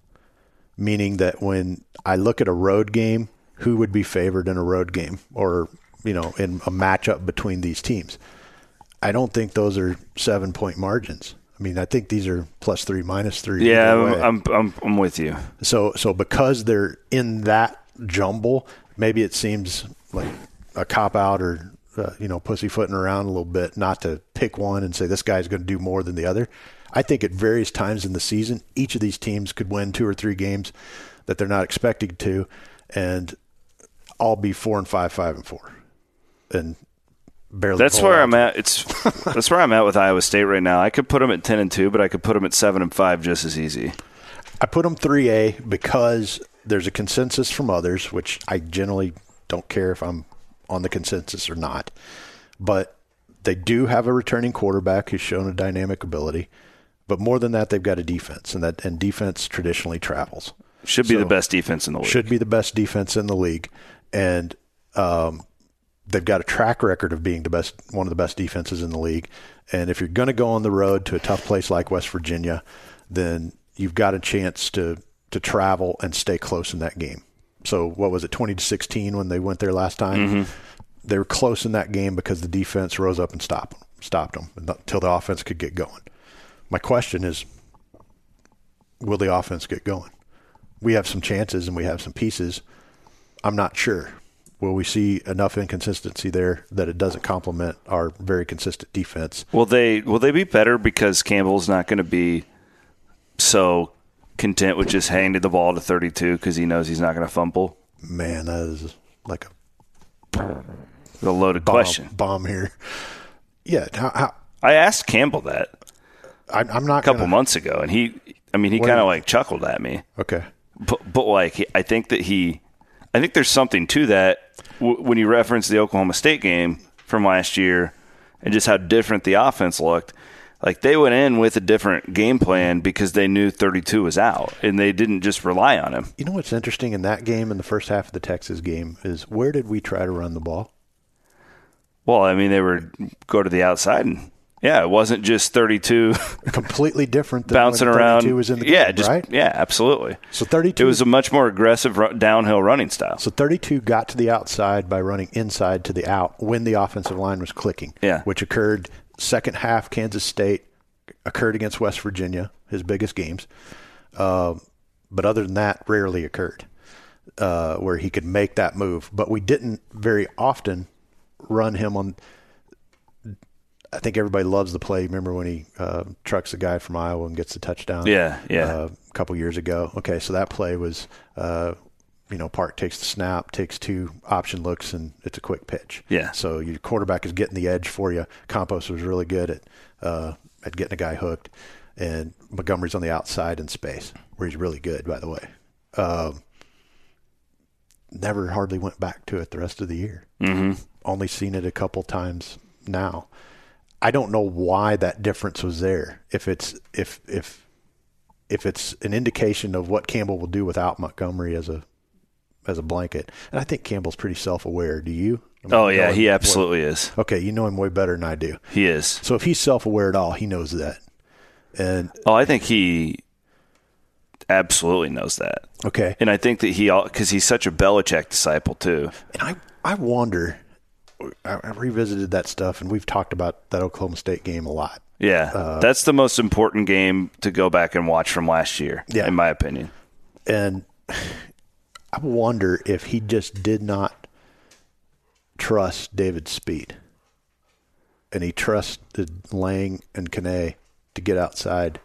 [SPEAKER 2] meaning that when I look at a road game, who would be favored in a road game or, you know, in a matchup between these teams? I don't think those are seven point margins. I mean, I think these are plus three, minus three.
[SPEAKER 1] Yeah, I'm. I'm, I'm, I'm with you.
[SPEAKER 2] So so because they're in that jumble, maybe it seems like a cop out or uh, you know pussyfooting around a little bit, not to pick one and say this guy's going to do more than the other. I think at various times in the season, each of these teams could win two or three games that they're not expected to, and all be four and five, five and four, and barely.
[SPEAKER 1] That's where
[SPEAKER 2] out.
[SPEAKER 1] I'm at. It's <laughs> that's where I'm at with Iowa State right now. I could put them at ten and two, but I could put them at seven and five just as easy.
[SPEAKER 2] I put them 3A because there's a consensus from others, which I generally don't care if I'm on the consensus or not. But they do have a returning quarterback who's shown a dynamic ability. But more than that, they've got a defense, and that and defense traditionally travels.
[SPEAKER 1] Should be
[SPEAKER 2] So-
[SPEAKER 1] the best defense in the league.
[SPEAKER 2] should be the best defense in the league, and um, they've got a track record of being the best, one of the best defenses in the league. And if you're going to go on the road to a tough place like West Virginia, then you've got a chance to to travel and stay close in that game. So what was it, twenty to sixteen when they went there last time? Mm-hmm. They were close in that game because the defense rose up and stopped stopped them until the offense could get going. My question is, will the offense get going? we have some chances and we have some pieces. I'm not sure. Will we see enough inconsistency there that it doesn't complement our very consistent defense?
[SPEAKER 1] Will they will they be better because Campbell's not going to be so content with just handing the ball to 32 because he knows he's not going to fumble?
[SPEAKER 2] Man, that is like a
[SPEAKER 1] The loaded
[SPEAKER 2] bomb,
[SPEAKER 1] question.
[SPEAKER 2] bomb here. Yeah, how, how,
[SPEAKER 1] I asked Campbell that
[SPEAKER 2] I, I'm not
[SPEAKER 1] a couple
[SPEAKER 2] gonna,
[SPEAKER 1] months ago, and he, I mean, he kind of like chuckled at me.
[SPEAKER 2] Okay,
[SPEAKER 1] But, but like, I think that he, I think there's something to that w- when you reference the Oklahoma State game from last year and just how different the offense looked. Like they went in with a different game plan because they knew 32 was out and they didn't just rely on him.
[SPEAKER 2] you know what's interesting in that game in the first half of the Texas game is where did we try to run the ball?
[SPEAKER 1] Well, I mean, they were go to the outside and yeah, it wasn't just 32 <laughs>
[SPEAKER 2] Completely different than
[SPEAKER 1] bouncing around.
[SPEAKER 2] 32 was in the
[SPEAKER 1] yeah,
[SPEAKER 2] game,
[SPEAKER 1] just
[SPEAKER 2] right?
[SPEAKER 1] yeah, absolutely.
[SPEAKER 2] So 32
[SPEAKER 1] It was a much more aggressive downhill running style.
[SPEAKER 2] So 32 got to the outside by running inside to the out when the offensive line was clicking.
[SPEAKER 1] Yeah.
[SPEAKER 2] Which occurred second half Kansas State, occurred against West Virginia, his biggest games. Uh, but other than that, rarely occurred uh, where he could make that move. But we didn't very often run him on. I think everybody loves the play. Remember when he uh, trucks the guy from Iowa and gets the touchdown?
[SPEAKER 1] Yeah, yeah.
[SPEAKER 2] uh, a couple years ago. Okay, so that play was, uh, you know, Park takes the snap, takes two option looks, and it's a quick pitch.
[SPEAKER 1] Yeah.
[SPEAKER 2] So your quarterback is getting the edge for you. Campos was really good at uh, at getting a guy hooked, and Montgomery's on the outside in space, where he's really good, by the way. Um, never hardly went back to it the rest of the year. Mm-hmm. Only seen it a couple times now. I don't know why that difference was there. If it's if if if it's an indication of what Campbell will do without Montgomery as a as a blanket, and I think Campbell's pretty self aware. Do you? I mean,
[SPEAKER 1] Oh yeah, he
[SPEAKER 2] way-
[SPEAKER 1] absolutely is.
[SPEAKER 2] Okay, you know him way better than I do.
[SPEAKER 1] He is.
[SPEAKER 2] So if he's self aware at all, he knows that. And
[SPEAKER 1] Oh, I think he absolutely knows that.
[SPEAKER 2] okay,
[SPEAKER 1] And I think that he, because he's such a Belichick disciple too.
[SPEAKER 2] and I I wonder. I, I revisited that stuff, and we've talked about that Oklahoma State game a lot.
[SPEAKER 1] Yeah,
[SPEAKER 2] Uh,
[SPEAKER 1] that's the most important game to go back and watch from last year,
[SPEAKER 2] Yeah.
[SPEAKER 1] in my opinion.
[SPEAKER 2] And I wonder if he just did not trust David's speed. And he trusted Lang and Kane to get outside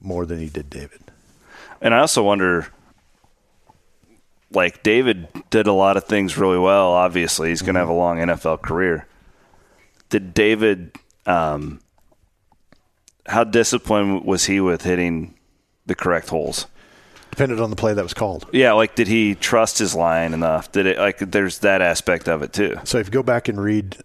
[SPEAKER 2] more than he did David.
[SPEAKER 1] And I also wonder, like David did a lot of things really well. Obviously, he's going to have a long NFL career. Did David? Um, how disciplined was he with hitting the correct holes?
[SPEAKER 2] Depended on the play that was called.
[SPEAKER 1] Yeah, like did he trust his line enough? Did it like there's that aspect of it too?
[SPEAKER 2] So if you go back and read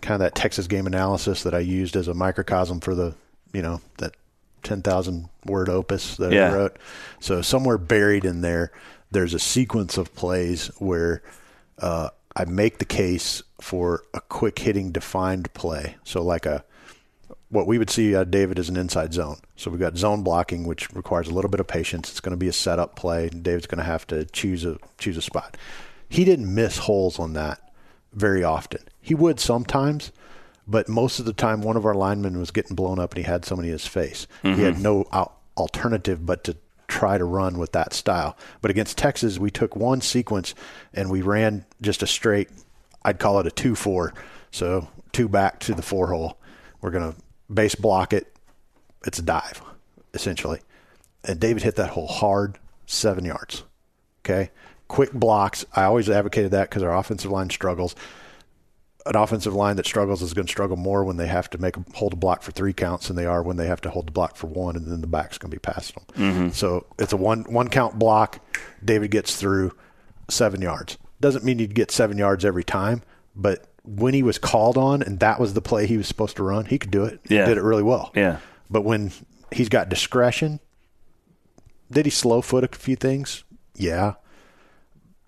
[SPEAKER 2] kind of that Texas game analysis that I used as a microcosm for the, you know, that 10,000 word opus that
[SPEAKER 1] Yeah.
[SPEAKER 2] I wrote. So somewhere buried in there, there's a sequence of plays where uh, I make the case for a quick hitting defined play. So like a what we would see out of David is an inside zone. So we've got zone blocking, which requires a little bit of patience. It's going to be a setup play. and David's going to have to choose a choose a spot. He didn't miss holes on that very often. He would sometimes, but most of the time, one of our linemen was getting blown up, and he had somebody in his face. He had mm-hmm. no al- alternative but to try to run with that style. But against Texas, we took one sequence and we ran just a straight. I'd call it a two-four. So two back to the four hole. We're gonna base block it. It's a dive, essentially. And David hit that hole hard, seven yards. Okay. Quick blocks. I always advocated that because our offensive line struggles. An offensive line that struggles is going to struggle more when they have to make a, hold a block for three counts than they are when they have to hold the block for one, and then the back's going to be past them. Mm-hmm. So it's a one one count block. David gets through seven yards. Doesn't mean you'd get seven yards every time, but when he was called on and that was the play he was supposed to run, he could do it.
[SPEAKER 1] Yeah.
[SPEAKER 2] He did it really well.
[SPEAKER 1] Yeah.
[SPEAKER 2] But when he's got discretion, did he slow foot a few things? Yeah.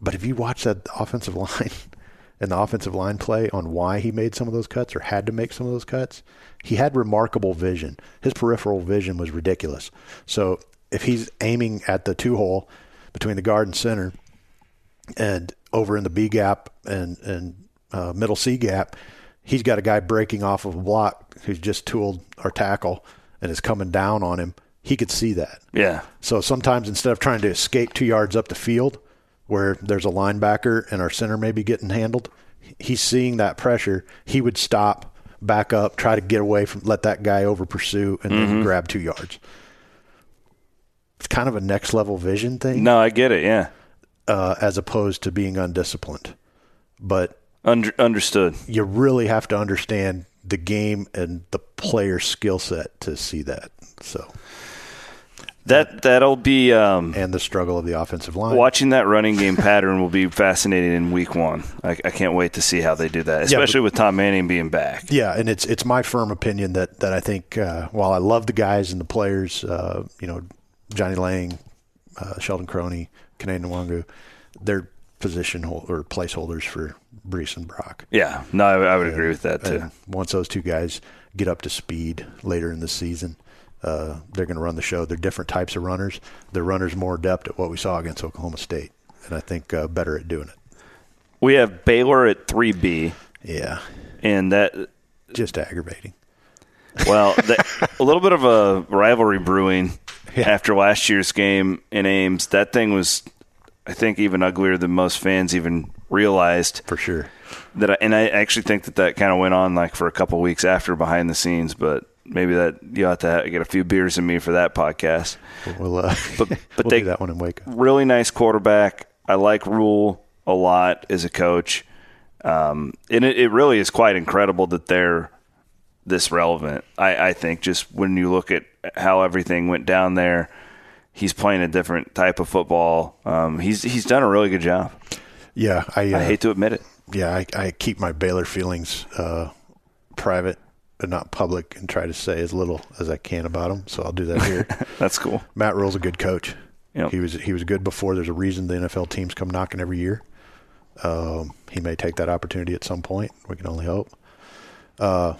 [SPEAKER 2] But if you watch that offensive <laughs> line and the offensive line play on why he made some of those cuts or had to make some of those cuts, he had remarkable vision. His peripheral vision was ridiculous. So if he's aiming at the two hole between the guard and center and over in the B gap and, and uh, middle C gap, he's got a guy breaking off of a block who's just tooled our tackle and is coming down on him. He could see that.
[SPEAKER 1] Yeah.
[SPEAKER 2] So sometimes instead of trying to escape two yards up the field where there's a linebacker and our center may be getting handled, he's seeing that pressure. He would stop, back up, try to get away from, let that guy over pursue, and then grab two yards. It's kind of a next level vision thing
[SPEAKER 1] No, I get it. Yeah.
[SPEAKER 2] uh, as opposed to being undisciplined. But
[SPEAKER 1] Under, understood.
[SPEAKER 2] you really have to understand the game and the player skill set to see that. So,
[SPEAKER 1] That that'll be um,
[SPEAKER 2] and the struggle of the offensive line.
[SPEAKER 1] watching that running game pattern will be fascinating in week one. I, I can't wait to see how they do that,
[SPEAKER 2] Yeah, but-
[SPEAKER 1] especially with Tom Manning being back.
[SPEAKER 2] Yeah, and it's it's my firm opinion that that I think uh, while I love the guys and the players, uh, you know, Johnnie Lang, uh, Sheldon Croney, Kene Nwangwu, they're position hol- or placeholders for Breece and Brock.
[SPEAKER 1] Yeah, no, I, I would agree with that too.
[SPEAKER 2] Once those two guys get up to speed later in the season, uh, they're going to run the show. They're different types of runners. They're runners more adept at what we saw against Oklahoma State, and I think uh, better at doing it.
[SPEAKER 1] We have Baylor at three B,
[SPEAKER 2] Yeah,
[SPEAKER 1] and that
[SPEAKER 2] just aggravating.
[SPEAKER 1] well, the, <laughs> a little bit of a rivalry brewing
[SPEAKER 2] Yeah.
[SPEAKER 1] after last year's game in Ames. That thing was, I think, even uglier than most fans even realized.
[SPEAKER 2] For sure.
[SPEAKER 1] That I, and I actually think that that kind of went on like for a couple weeks after behind the scenes, but. Maybe that you ought to get a few beers in me for that podcast.
[SPEAKER 2] We'll, uh,
[SPEAKER 1] But- <laughs> but
[SPEAKER 2] we'll
[SPEAKER 1] they-
[SPEAKER 2] do that one in Waco.
[SPEAKER 1] really nice quarterback. I like Rhule a lot as a coach. Um, and it, it really is quite incredible that they're this relevant. I, I think just when you look at how everything went down there, he's playing a different type of football. Um, he's he's done a really good job.
[SPEAKER 2] Yeah, I, uh,
[SPEAKER 1] I hate to admit it.
[SPEAKER 2] yeah, I, I keep my Baylor feelings uh, private and not public, and try to say as little as I can about them. So I'll do that here. <laughs>
[SPEAKER 1] That's cool.
[SPEAKER 2] Matt Rhule's a good coach.
[SPEAKER 1] Yep.
[SPEAKER 2] He was he was good before. There's a reason the NFL teams come knocking every year. Um, he may take that opportunity at some point. We can only hope. Uh,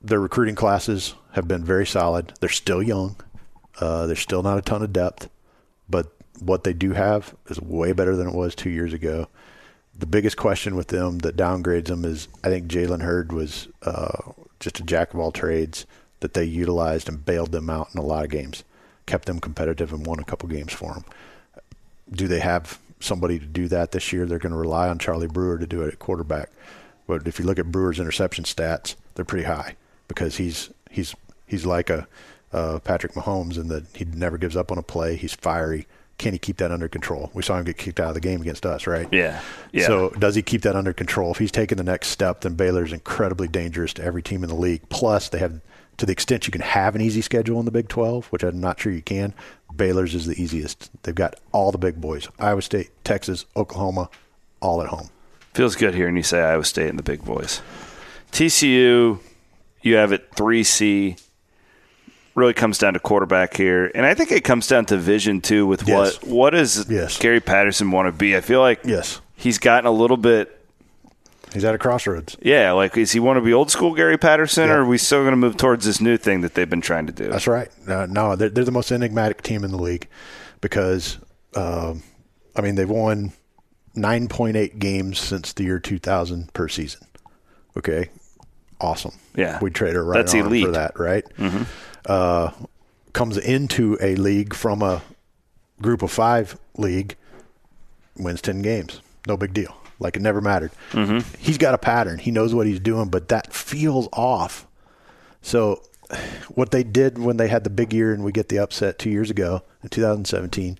[SPEAKER 2] their recruiting classes have been very solid. They're still young. Uh, there's still not a ton of depth, what they do have is way better than it was two years ago. The biggest question with them that downgrades them is I think Jalen Hurd was uh, just a jack of all trades that they utilized and bailed them out in a lot of games, kept them competitive and won a couple games for them. Do they have somebody to do that this year? They're going to rely on Charlie Brewer to do it at quarterback. But if you look at Brewer's interception stats, they're pretty high because he's he's he's like a uh, Patrick Mahomes in that he never gives up on a play. He's fiery. Can he keep that under control? We saw him get kicked out of the game against us, right?
[SPEAKER 1] Yeah. Yeah.
[SPEAKER 2] So does he keep that under control? If he's taking the next step, then Baylor's incredibly dangerous to every team in the league. Plus, they have, to the extent you can have an easy schedule in the Big 12, which I'm not sure you can, Baylor's is the easiest. They've got all the big boys Iowa State, Texas, Oklahoma, all at home.
[SPEAKER 1] Feels good hearing you say Iowa State and the big boys. TCU, you have it 3C. Really comes down to quarterback here. And I think it comes down to vision, too, with
[SPEAKER 2] Yes.
[SPEAKER 1] what what does
[SPEAKER 2] Yes.
[SPEAKER 1] Gary Patterson want to be? I feel like
[SPEAKER 2] Yes.
[SPEAKER 1] he's gotten a little bit,
[SPEAKER 2] He's at a crossroads.
[SPEAKER 1] yeah, like, is he want to be old school Gary Patterson,
[SPEAKER 2] Yeah.
[SPEAKER 1] or are we still going to move towards this new thing that they've been trying to do?
[SPEAKER 2] That's right. Uh, no, they're, they're the most enigmatic team in the league because, um, I mean, they've won 9.8 games since the year 2000 per season. Okay. Awesome.
[SPEAKER 1] Yeah.
[SPEAKER 2] We trade her right
[SPEAKER 1] That's elite.
[SPEAKER 2] for that, right? Mm-hmm. Uh, comes into a league from a group of five league, wins 10 games. No big deal. Like it never mattered. Mm-hmm. He's got a pattern. He knows what he's doing, but that feels off. So, what they did when they had the big year and we get the upset two years ago in 2017,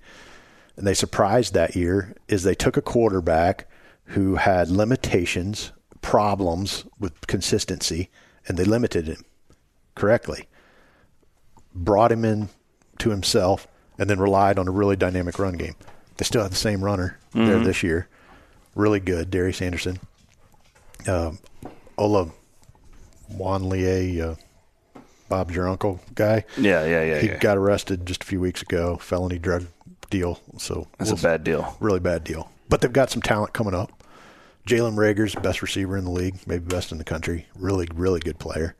[SPEAKER 2] and they surprised that year, is they took a quarterback who had limitations, problems with consistency, and they limited him correctly. Brought him in to himself, and then relied on a really dynamic run game. They still have the same runner there this year, really good, Darius Anderson. Um, Ola Wanlie, uh, Bob's your uncle guy.
[SPEAKER 1] yeah, yeah, yeah.
[SPEAKER 2] He
[SPEAKER 1] yeah.
[SPEAKER 2] got arrested just a few weeks ago, felony drug deal. So
[SPEAKER 1] That's
[SPEAKER 2] we'll-
[SPEAKER 1] a bad deal.
[SPEAKER 2] really bad deal. But they've got some talent coming up. Jalen Reagor's best receiver in the league, maybe best in the country. Really, really good player.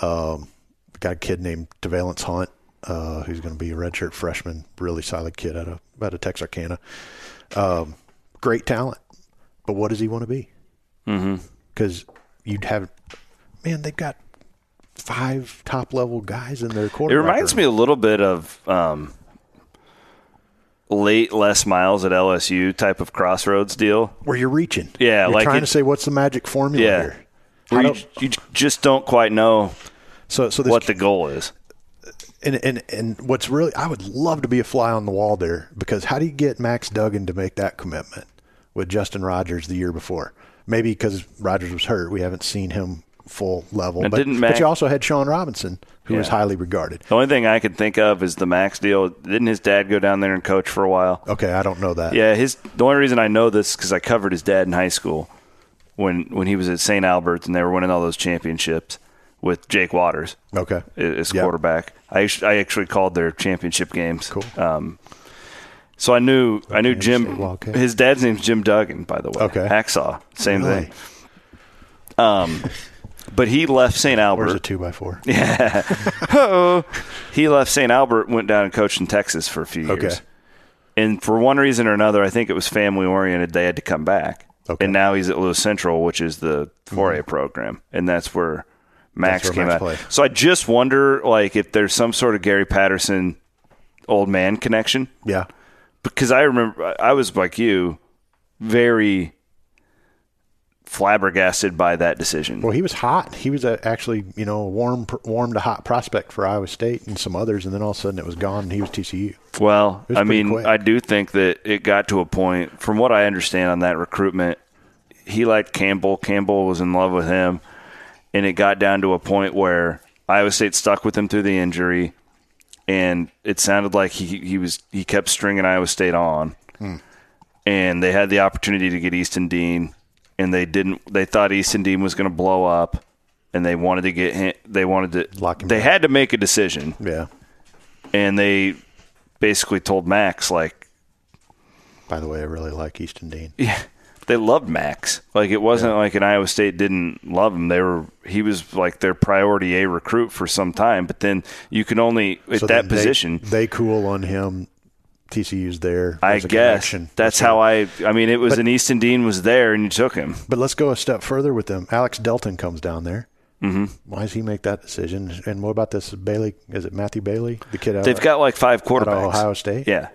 [SPEAKER 2] Um, got a kid named DeValence Hunt, uh, who's going to be a redshirt freshman. Really solid kid out of out of Texarkana. Um, great talent, but what does he want to be? Because you'd have, man, they've got five top level guys in their
[SPEAKER 1] It
[SPEAKER 2] quarterback.
[SPEAKER 1] reminds me a little bit of um, late Les Miles at LSU type of crossroads deal.
[SPEAKER 2] where you're reaching.
[SPEAKER 1] Yeah,
[SPEAKER 2] you're
[SPEAKER 1] like
[SPEAKER 2] trying
[SPEAKER 1] it-
[SPEAKER 2] to say what's the magic formula
[SPEAKER 1] Yeah.
[SPEAKER 2] here.
[SPEAKER 1] You, you just don't quite know
[SPEAKER 2] so, so this
[SPEAKER 1] what the goal is.
[SPEAKER 2] and and and what's really I would love to be a fly on the wall there because how do you get Max Duggan to make that commitment with Justin Rogers the year before? Maybe because Rogers was hurt, we haven't seen him full level.
[SPEAKER 1] And
[SPEAKER 2] But,
[SPEAKER 1] didn't
[SPEAKER 2] but you also had Shawn Robinson, who was highly regarded.
[SPEAKER 1] The only thing I could think of is the Max deal. Didn't his dad go down there and coach for a while?
[SPEAKER 2] Okay, I don't know that.
[SPEAKER 1] Yeah, his the only reason I know this because I covered his dad in high school when when he was at St. Albert's and they were winning all those championships with Jake Waters
[SPEAKER 2] Okay.
[SPEAKER 1] as
[SPEAKER 2] Yeah.
[SPEAKER 1] quarterback. I actu- I actually called their championship games.
[SPEAKER 2] Cool.
[SPEAKER 1] Um, so I knew I knew Jim. His dad's name's Jim Duggan, by the way.
[SPEAKER 2] Okay.
[SPEAKER 1] Hacksaw, same
[SPEAKER 2] Really?
[SPEAKER 1] thing. Um, but he left St. Albert.
[SPEAKER 2] Where's a two by four? <laughs> Yeah.
[SPEAKER 1] Oh, <laughs> he left St. Albert, went down and coached in Texas for a few years.
[SPEAKER 2] Okay.
[SPEAKER 1] And for one reason or another, I think it was family oriented. They had to come back.
[SPEAKER 2] Okay. Mm-hmm.
[SPEAKER 1] And now he's at Lewis Central, which is the 4A program, and that's where Max came
[SPEAKER 2] Max
[SPEAKER 1] out.
[SPEAKER 2] played.
[SPEAKER 1] So I just wonder, like, if there's some sort of Gary Patterson old man connection,
[SPEAKER 2] Yeah.
[SPEAKER 1] because I remember I was like you, very flabbergasted by that decision.
[SPEAKER 2] Well, he was hot. He was a, actually, you know, a warm, warm to hot prospect for Iowa State and some others, and then all of a sudden it was gone, and he was TCU.
[SPEAKER 1] Well,
[SPEAKER 2] was
[SPEAKER 1] I mean,
[SPEAKER 2] quick.
[SPEAKER 1] I do think that it got to a point, from what I understand on that recruitment, he liked Campbell. Campbell was in love with him. And it got down to a point where Iowa State stuck with him through the injury. And it sounded like he, he was he kept stringing Iowa State on.
[SPEAKER 2] Hmm.
[SPEAKER 1] And they had the opportunity to get Easton Dean. And they didn't. They thought Easton Dean was going to blow up. And they wanted to get him. They wanted to.
[SPEAKER 2] Lock him
[SPEAKER 1] they
[SPEAKER 2] down.
[SPEAKER 1] had to make a decision
[SPEAKER 2] Yeah.
[SPEAKER 1] and they basically told Max like
[SPEAKER 2] By the way, I really like Easton Dean.
[SPEAKER 1] yeah, they loved Max. Like it wasn't like an Iowa State didn't love him. They were he was like their priority A recruit for some time, but then you can only at
[SPEAKER 2] So
[SPEAKER 1] that
[SPEAKER 2] they-
[SPEAKER 1] position
[SPEAKER 2] they, cool on him. TCU's there.
[SPEAKER 1] I guess
[SPEAKER 2] connection.
[SPEAKER 1] that's
[SPEAKER 2] So-
[SPEAKER 1] how I. I mean, it was
[SPEAKER 2] But-
[SPEAKER 1] an Easton Dean was there, and you took him.
[SPEAKER 2] But let's go a step further with them. Alex Delton comes down there. Mm-hmm. Why does he make that decision? And what about this Bailey? Is it Matthew Bailey, the kid out,
[SPEAKER 1] They've got like five quarterbacks.
[SPEAKER 2] Ohio State?
[SPEAKER 1] Yeah,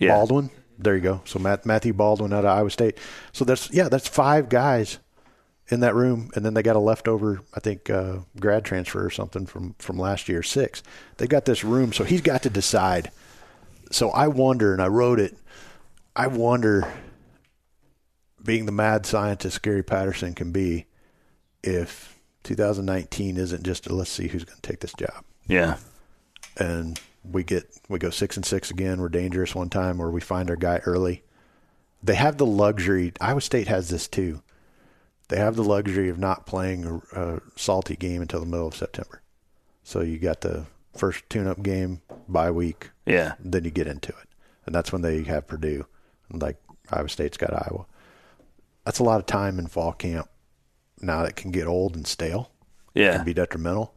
[SPEAKER 1] yeah.
[SPEAKER 2] Baldwin. There you go. So Matt, Matthew Baldwin out of Iowa State. So that's yeah, that's five guys in that room, and then they got a leftover, I think, uh, grad transfer or something from from last year, six. They got this room, so he's got to decide. So I wonder, and I wrote it. I wonder, being the mad scientist Gary Patterson can be, if 2019 isn't just a let's see who's going to take this job
[SPEAKER 1] Yeah,
[SPEAKER 2] and we get we go six and six again. We're dangerous one time, or we find our guy early. They have the luxury. Iowa State has this too. They have the luxury of not playing a, a salty game until the middle of September. So you got the first tune-up game bye week,
[SPEAKER 1] yeah.
[SPEAKER 2] then you get into it, and that's when they have Purdue. Like Iowa State's got Iowa. That's a lot of time in fall camp. Now that can get old and stale
[SPEAKER 1] Yeah,
[SPEAKER 2] can be detrimental.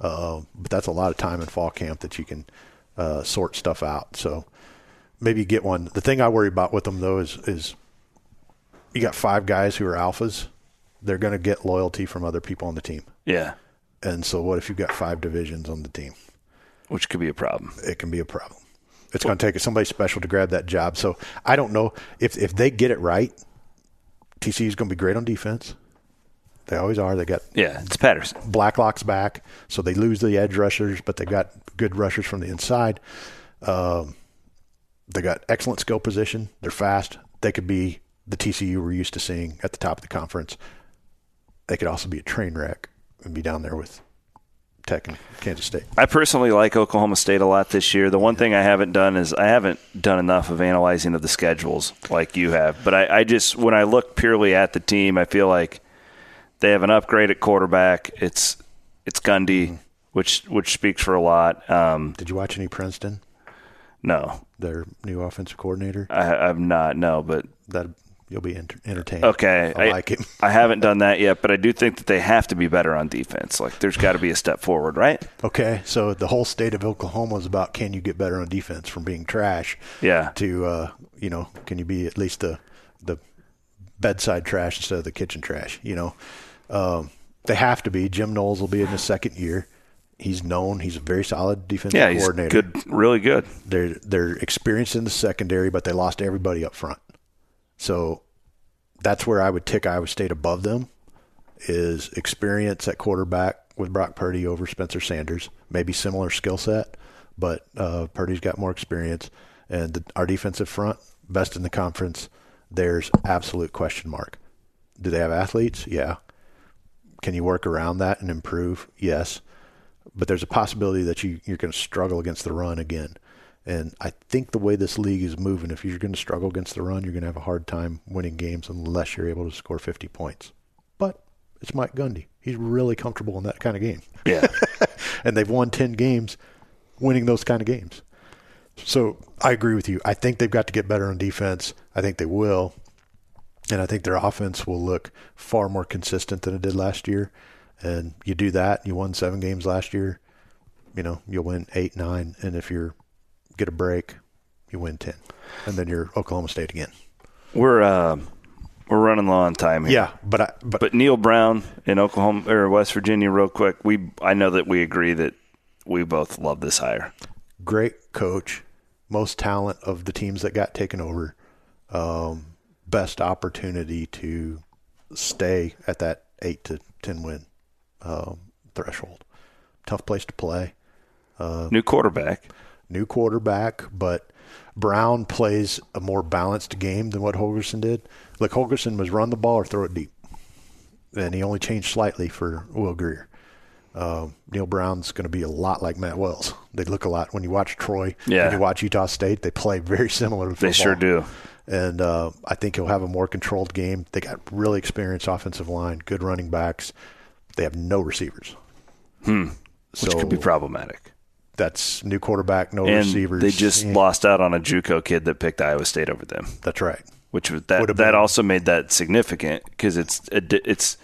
[SPEAKER 2] Uh, but that's a lot of time in fall camp that you can uh, sort stuff out. So maybe get one. The thing I worry about with them though is is you got five guys who are alphas. They're going to get loyalty from other people on the team.
[SPEAKER 1] yeah.
[SPEAKER 2] And so what if you've got five divisions on the team?
[SPEAKER 1] Which could be a problem.
[SPEAKER 2] It can be a problem. It's going to take somebody special to grab that job. So I don't know if if they get it right. TCU is going to be great on defense. They always are. They got
[SPEAKER 1] Yeah, it's Patterson.
[SPEAKER 2] Blacklock's back, so they lose the edge rushers, but they got good rushers from the inside. Um, they got excellent skill position. They're fast. They could be the TCU we're used to seeing at the top of the conference. They could also be a train wreck and be down there with Tech and Kansas State.
[SPEAKER 1] I personally like Oklahoma State a lot this year. The one thing I haven't done is I haven't done enough of analyzing of the schedules like you have. But I, I just when I look purely at the team, I feel like they have an upgrade at quarterback. It's it's Gundy, which which speaks for a lot. Um,
[SPEAKER 2] Did you watch any Princeton?
[SPEAKER 1] No,
[SPEAKER 2] their new offensive coordinator.
[SPEAKER 1] I, I've not. No, but
[SPEAKER 2] That you'll be enter- entertained.
[SPEAKER 1] okay.
[SPEAKER 2] I like him.
[SPEAKER 1] I haven't done that yet, but I do think that they have to be better on defense. Like, there's got to be a step forward, right?
[SPEAKER 2] Okay, so the whole state of Oklahoma is about can you get better on defense from being trash
[SPEAKER 1] Yeah.
[SPEAKER 2] to uh, you know can you be at least the the bedside trash instead of the kitchen trash? You know, um, they have to be. Jim Knowles will be in his second year. He's known. He's a very solid defensive
[SPEAKER 1] Yeah, he's
[SPEAKER 2] coordinator.
[SPEAKER 1] good, really good.
[SPEAKER 2] They're they're experienced in the secondary, but they lost everybody up front. So that's where I would tick Iowa State above them is experience at quarterback with Brock Purdy over Spencer Sanders. Maybe similar skill set, but uh, Purdy's got more experience. And the, our defensive front, best in the conference. There's absolute question mark. Do they have athletes? Yeah. Can you work around that and improve? Yes. But there's a possibility that you, you're going to struggle against the run again. And I think the way this league is moving, if you're going to struggle against the run, you're going to have a hard time winning games unless you're able to score 50 points. But it's Mike Gundy. He's really comfortable in that kind of game.
[SPEAKER 1] Yeah. <laughs>
[SPEAKER 2] and they've won 10 games winning those kind of games. So I agree with you. I think they've got to get better on defense. I think they will. And I think their offense will look far more consistent than it did last year. And you do that, you won seven games last year, you know, you'll win eight, nine. And if you're get a break, you win 10. And then you're Oklahoma State again.
[SPEAKER 1] we're uh, we're running low on time here.
[SPEAKER 2] Yeah. But, I, but,
[SPEAKER 1] But Neal Brown in Oklahoma or West Virginia, real quick. We I know that we agree that we both love this hire.
[SPEAKER 2] great coach, most talent of the teams that got taken over, um, best opportunity to stay at that eight to ten win um, threshold. Tough place to play.
[SPEAKER 1] New quarterback.
[SPEAKER 2] New quarterback, but Brown plays a more balanced game than what Holgorsen did. Like Holgorsen was run the ball or throw it deep, and he only changed slightly for Will Grier. Um, Neal Brown's going to be a lot like Matt Wells. They look a lot when you watch Troy.
[SPEAKER 1] Yeah.
[SPEAKER 2] When you watch Utah State, they play very similar. To
[SPEAKER 1] They sure do.
[SPEAKER 2] And uh, I think he'll have a more controlled game. They got really experienced offensive line, good running backs. They have no receivers.
[SPEAKER 1] Which
[SPEAKER 2] so
[SPEAKER 1] could be problematic.
[SPEAKER 2] that's new quarterback, no
[SPEAKER 1] And
[SPEAKER 2] receivers.
[SPEAKER 1] they just
[SPEAKER 2] Yeah,
[SPEAKER 1] lost out on a JUCO kid that picked Iowa State over them.
[SPEAKER 2] That's right.
[SPEAKER 1] which was that
[SPEAKER 2] Would've
[SPEAKER 1] that
[SPEAKER 2] been-
[SPEAKER 1] also made that significant because it's it's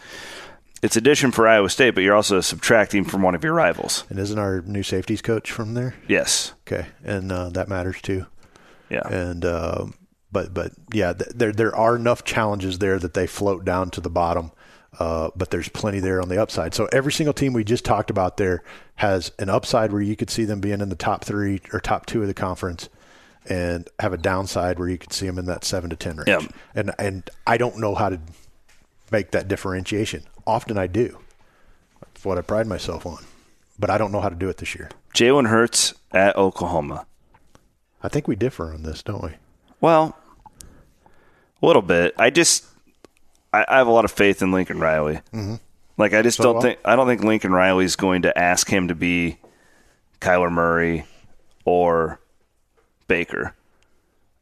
[SPEAKER 1] it's addition for Iowa State, but you're also subtracting from one of your rivals.
[SPEAKER 2] And isn't our new safeties coach from there?
[SPEAKER 1] Yes,
[SPEAKER 2] Okay, and uh, that matters too.
[SPEAKER 1] yeah,
[SPEAKER 2] And um, but but yeah, th- there there are enough challenges there that they float down to the bottom. Uh, but there's plenty there on the upside. So every single team we just talked about there has an upside where you could see them being in the top three or top two of the conference, and have a downside where you could see them in that seven to ten range.
[SPEAKER 1] Yeah.
[SPEAKER 2] And and I don't know how to make that differentiation. Often I do. That's what I pride myself on, but I don't know how to do it this year.
[SPEAKER 1] Jalen Hurts at Oklahoma.
[SPEAKER 2] I think we differ on this, don't we?
[SPEAKER 1] Well, a little bit. I just I, I have a lot of faith in Lincoln Riley. Mm-hmm. Like I just
[SPEAKER 2] So
[SPEAKER 1] don't
[SPEAKER 2] well.
[SPEAKER 1] think I don't think Lincoln Riley's going to ask him to be Kyler Murray or Baker.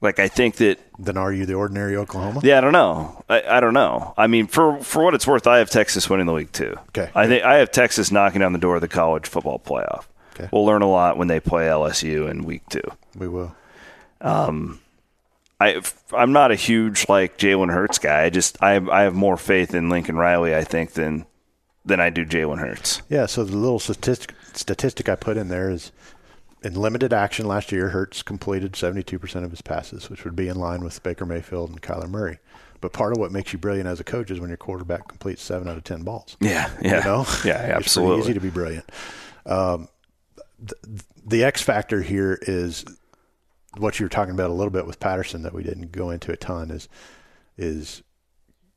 [SPEAKER 1] Like I think that
[SPEAKER 2] Then are you the ordinary Oklahoma?
[SPEAKER 1] Yeah, I don't know. I, I don't know. I mean, for for what it's worth, I have Texas winning the league too.
[SPEAKER 2] Okay.
[SPEAKER 1] I think I have Texas knocking down the door of the college football playoff.
[SPEAKER 2] Okay.
[SPEAKER 1] We'll learn a lot when they play LSU in week two.
[SPEAKER 2] We will.
[SPEAKER 1] I I'm not a huge like Jalen Hurts guy. I just I have, I have more faith in Lincoln Riley. I think than than I do Jalen Hurts.
[SPEAKER 2] Yeah, so the little statistic statistic I put in there is in limited action last year, Hurts completed 72% of his passes, which would be in line with Baker Mayfield and Kyler Murray. But part of what makes you brilliant as a coach is when your quarterback completes seven out of 10 balls.
[SPEAKER 1] Yeah, yeah,
[SPEAKER 2] You know? <laughs>
[SPEAKER 1] yeah,
[SPEAKER 2] It's
[SPEAKER 1] absolutely.
[SPEAKER 2] pretty easy to be brilliant. Um, the, the X factor here is what you were talking about a little bit with Patterson that we didn't go into a ton is is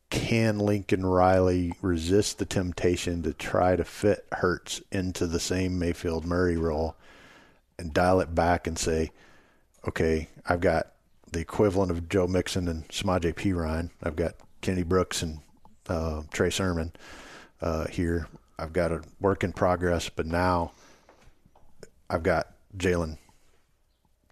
[SPEAKER 2] can Lincoln Riley resist the temptation to try to fit Hurts into the same Mayfield Murray role and dial it back and say, okay, I've got the equivalent of Joe Mixon and Samaj P. Ryan. I've got Kenny Brooks and uh, Trey Sermon uh, here. I've got a work in progress, but now I've got Jalen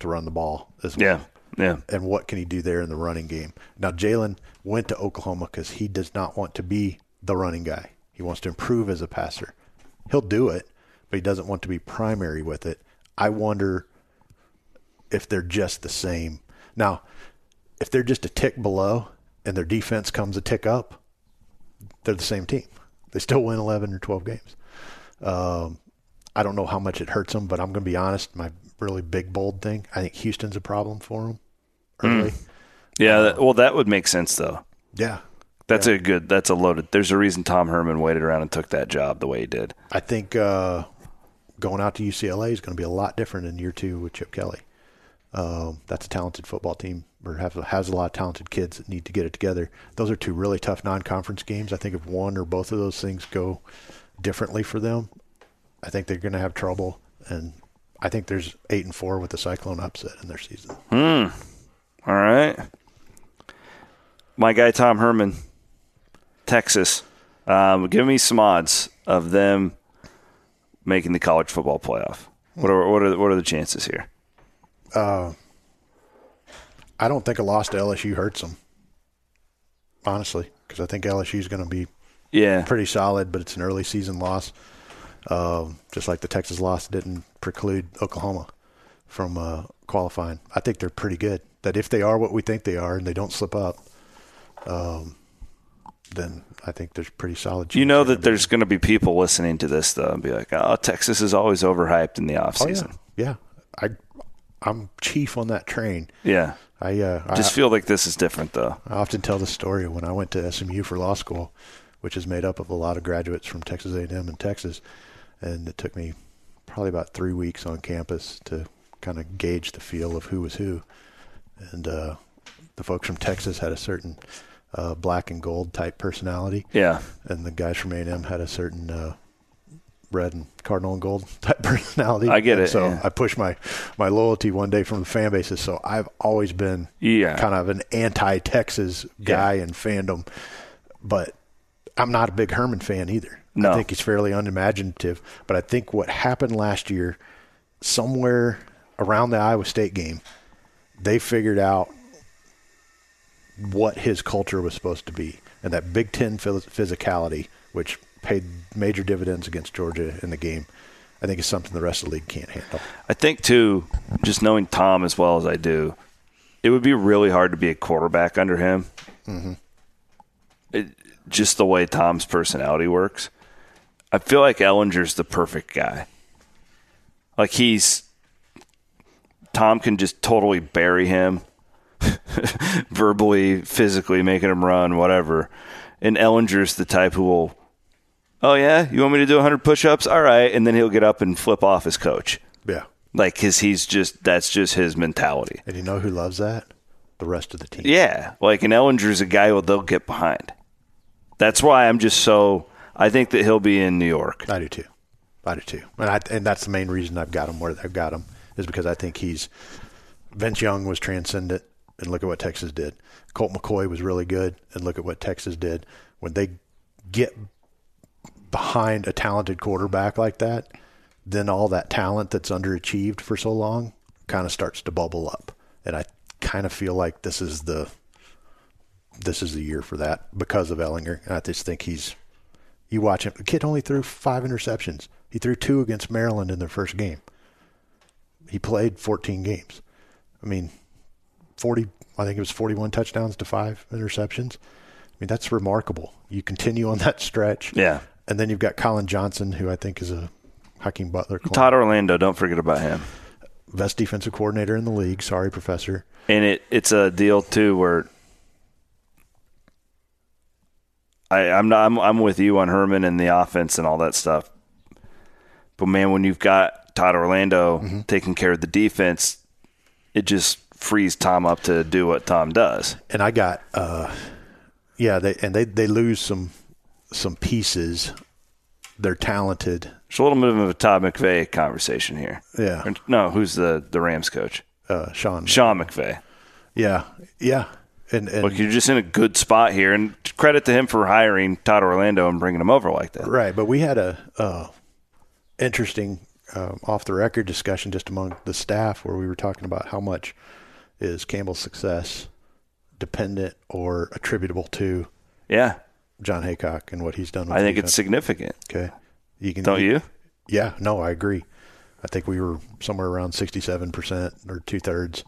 [SPEAKER 2] to run the ball as well
[SPEAKER 1] Yeah, yeah.
[SPEAKER 2] and what can he do there in the running game? Now, Jalen went to Oklahoma because he does not want to be the running guy. He wants to improve as a passer. He'll do it, but he doesn't want to be primary with it. I wonder if they're just the same. Now, if they're just a tick below and their defense comes a tick up, they're the same team. They still win 11 or 12 games. Um, I don't know how much it hurts them, but I'm going to be honest. My really big, bold thing, I think Houston's a problem for them early. Mm.
[SPEAKER 1] Yeah, that, well, that would make sense, though.
[SPEAKER 2] Yeah.
[SPEAKER 1] That's yeah. a good, that's a loaded. There's a reason Tom Herman waited around and took that job the way he did.
[SPEAKER 2] I think uh, going out to UCLA is going to be a lot different in year two with Chip Kelly. Um, that's a talented football team, or have, has a lot of talented kids that need to get it together. Those are two really tough non-conference games. I think if one or both of those things go differently for them, I think they're going to have trouble. And I think there's eight and four with the Cyclone upset in their season.
[SPEAKER 1] Hmm. All right. My guy Tom Herman, Texas. Um, give me some odds of them making the college football playoff. What are what are what are the chances here?
[SPEAKER 2] Uh, I don't think a loss to LSU hurts them, honestly, because I think LSU is going to be
[SPEAKER 1] yeah
[SPEAKER 2] pretty solid, but it's an early season loss. Uh, just like the Texas loss didn't preclude Oklahoma from uh, qualifying. I think they're pretty good. That if they are what we think they are and they don't slip up, um, then I think there's pretty solid.
[SPEAKER 1] You know that there's going to be people listening to this though and be like, "Oh, Texas is always overhyped in the off season."
[SPEAKER 2] Oh, yeah. yeah, I, I'm chief on that train.
[SPEAKER 1] Yeah,
[SPEAKER 2] I uh,
[SPEAKER 1] just
[SPEAKER 2] I,
[SPEAKER 1] feel like this is different though.
[SPEAKER 2] I often tell the story when I went to SMU for law school, which is made up of a lot of graduates from Texas A&M and Texas, and it took me probably about three weeks on campus to kind of gauge the feel of who was who, and uh, the folks from Texas had a certain uh, black and gold type personality.
[SPEAKER 1] Yeah.
[SPEAKER 2] And the guys from A&M had a certain uh, red and cardinal and gold <laughs> type personality.
[SPEAKER 1] I get
[SPEAKER 2] and
[SPEAKER 1] it.
[SPEAKER 2] So
[SPEAKER 1] yeah.
[SPEAKER 2] I pushed my, my loyalty one day from the fan bases. So I've always been
[SPEAKER 1] yeah.
[SPEAKER 2] kind of an anti-Texas guy yeah. in fandom, but I'm not a big Herman fan either.
[SPEAKER 1] No.
[SPEAKER 2] I think he's fairly unimaginative. But I think what happened last year, somewhere around the Iowa State game, they figured out what his culture was supposed to be. And that Big Ten physicality, which paid major dividends against Georgia in the game, I think is something the rest of the league can't handle.
[SPEAKER 1] I think, too, just knowing Tom as well as I do, it would be really hard to be a quarterback under him.
[SPEAKER 2] Mm-hmm.
[SPEAKER 1] It, just the way Tom's personality works. I feel like Ehlinger's the perfect guy. Like he's Tom can just totally bury him <laughs> verbally, physically, making him run, whatever. And Ehlinger's the type who will, oh yeah, you want me to do 100 push-ups? All right, and then he'll get up and flip off his coach.
[SPEAKER 2] Yeah,
[SPEAKER 1] like because he's just that's just his mentality.
[SPEAKER 2] And you know who loves that? The rest of the team.
[SPEAKER 1] Yeah, like an Ehlinger's a guy who they'll get behind. That's why I'm just so. I think that he'll be in New York.
[SPEAKER 2] I do too. I do too, and I, and that's the main reason I've got him where I've got him is because I think he's Vince Young was transcendent and look at what Texas did. Colt McCoy was really good, and look at what Texas did. When they get behind a talented quarterback like that, then all that talent that's underachieved for so long kind of starts to bubble up. And I kind of feel like this is the this is the year for that because of Ehlinger, And I just think he's you watch him. The kid only threw five interceptions. He threw two against Maryland in their first game. He played 14 games. I mean, 40, I think it was 41 touchdowns to five interceptions. I mean, that's remarkable. You continue on <laughs> that stretch.
[SPEAKER 1] Yeah.
[SPEAKER 2] And then you've got Collin Johnson, who I think is a Hakeem Butler.
[SPEAKER 1] Clone. Todd Orlando, don't forget about him.
[SPEAKER 2] Best defensive coordinator in the league. Sorry, professor.
[SPEAKER 1] And it it's a deal too where I, I'm not I'm, I'm with you on Herman and the offense and all that stuff. But man, when you've got Todd Orlando mm-hmm. taking care of the defense, it just frees Tom up to do what Tom does.
[SPEAKER 2] And I got, uh, yeah, they and they they lose some some pieces. They're talented.
[SPEAKER 1] There's a little bit of a Todd McVay conversation here.
[SPEAKER 2] Yeah.
[SPEAKER 1] Or, no, who's the the Rams coach?
[SPEAKER 2] Uh, Sean.
[SPEAKER 1] Sean McVay.
[SPEAKER 2] Yeah, yeah. And, and
[SPEAKER 1] look, you're just in a good spot here, and credit to him for hiring Todd Orlando and bringing him over like that.
[SPEAKER 2] Right, but we had a uh, interesting um, off the record discussion just among the staff where we were talking about how much is Campbell's success dependent or attributable to
[SPEAKER 1] yeah
[SPEAKER 2] Jon Heacock and what he's done.
[SPEAKER 1] I think
[SPEAKER 2] defense.
[SPEAKER 1] it's significant.
[SPEAKER 2] Okay,
[SPEAKER 1] you can don't you?
[SPEAKER 2] Yeah, no, I agree. I think we were somewhere around 67% or two thirds.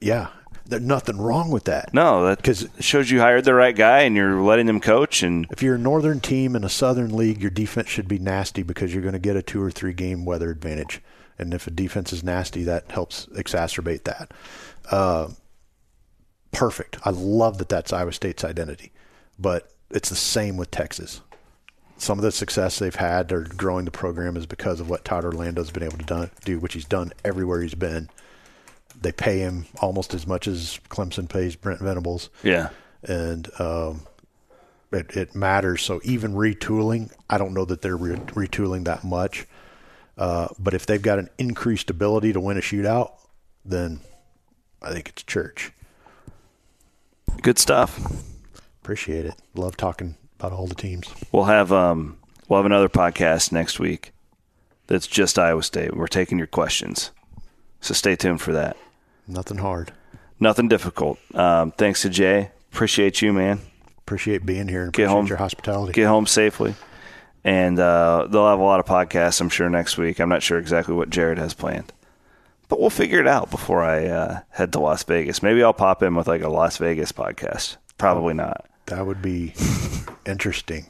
[SPEAKER 2] Yeah, there's nothing wrong with that.
[SPEAKER 1] No, that
[SPEAKER 2] 'Cause-
[SPEAKER 1] shows you hired the right guy and you're letting them coach. And
[SPEAKER 2] If you're a northern team in a southern league, your defense should be nasty because you're going to get a two or three game weather advantage. And if a defense is nasty, that helps exacerbate that. Uh, perfect. I love that that's Iowa State's identity, but it's the same with Texas. Some of the success they've had or growing the program is because of what Todd Orlando's been able to done, do, which he's done everywhere he's been. They pay him almost as much as Clemson pays Brent Venables
[SPEAKER 1] yeah,
[SPEAKER 2] and um, it, it matters. So even retooling, I don't know that they're re- retooling that much. Uh, but if they've got an increased ability to win a shootout, then I think it's church.
[SPEAKER 1] good stuff.
[SPEAKER 2] Appreciate it. Love talking about all the teams.
[SPEAKER 1] We'll have um we'll have another podcast next week that's just Iowa State. We're taking your questions, so stay tuned for that.
[SPEAKER 2] Nothing hard.
[SPEAKER 1] Nothing difficult. Um, thanks to Jay. Appreciate you, man.
[SPEAKER 2] Appreciate being here and
[SPEAKER 1] Get
[SPEAKER 2] appreciate
[SPEAKER 1] home.
[SPEAKER 2] your hospitality.
[SPEAKER 1] Get home safely. And uh, they'll have a lot of podcasts, I'm sure, next week. I'm not sure exactly what Jared has planned. But we'll figure it out before I uh, head to Las Vegas. Maybe I'll pop in with like a Las Vegas podcast. Probably not.
[SPEAKER 2] that would be <laughs> interesting.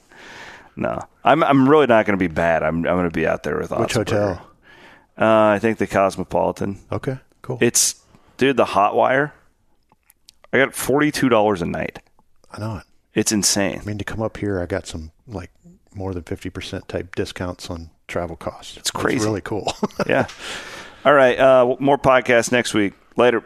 [SPEAKER 1] No. I'm I'm really not going to be bad. I'm I'm going to be out there with
[SPEAKER 2] Which hotel?
[SPEAKER 1] Uh, I think the Cosmopolitan.
[SPEAKER 2] Okay, cool.
[SPEAKER 1] It's dude, the Hotwire. I got forty two dollars a night.
[SPEAKER 2] I know it.
[SPEAKER 1] It's insane.
[SPEAKER 2] I mean, to come up here, I got some like more than 50% type discounts on travel costs. It's
[SPEAKER 1] crazy.
[SPEAKER 2] really cool. <laughs>
[SPEAKER 1] yeah. All right. Uh, more podcasts next week. Later.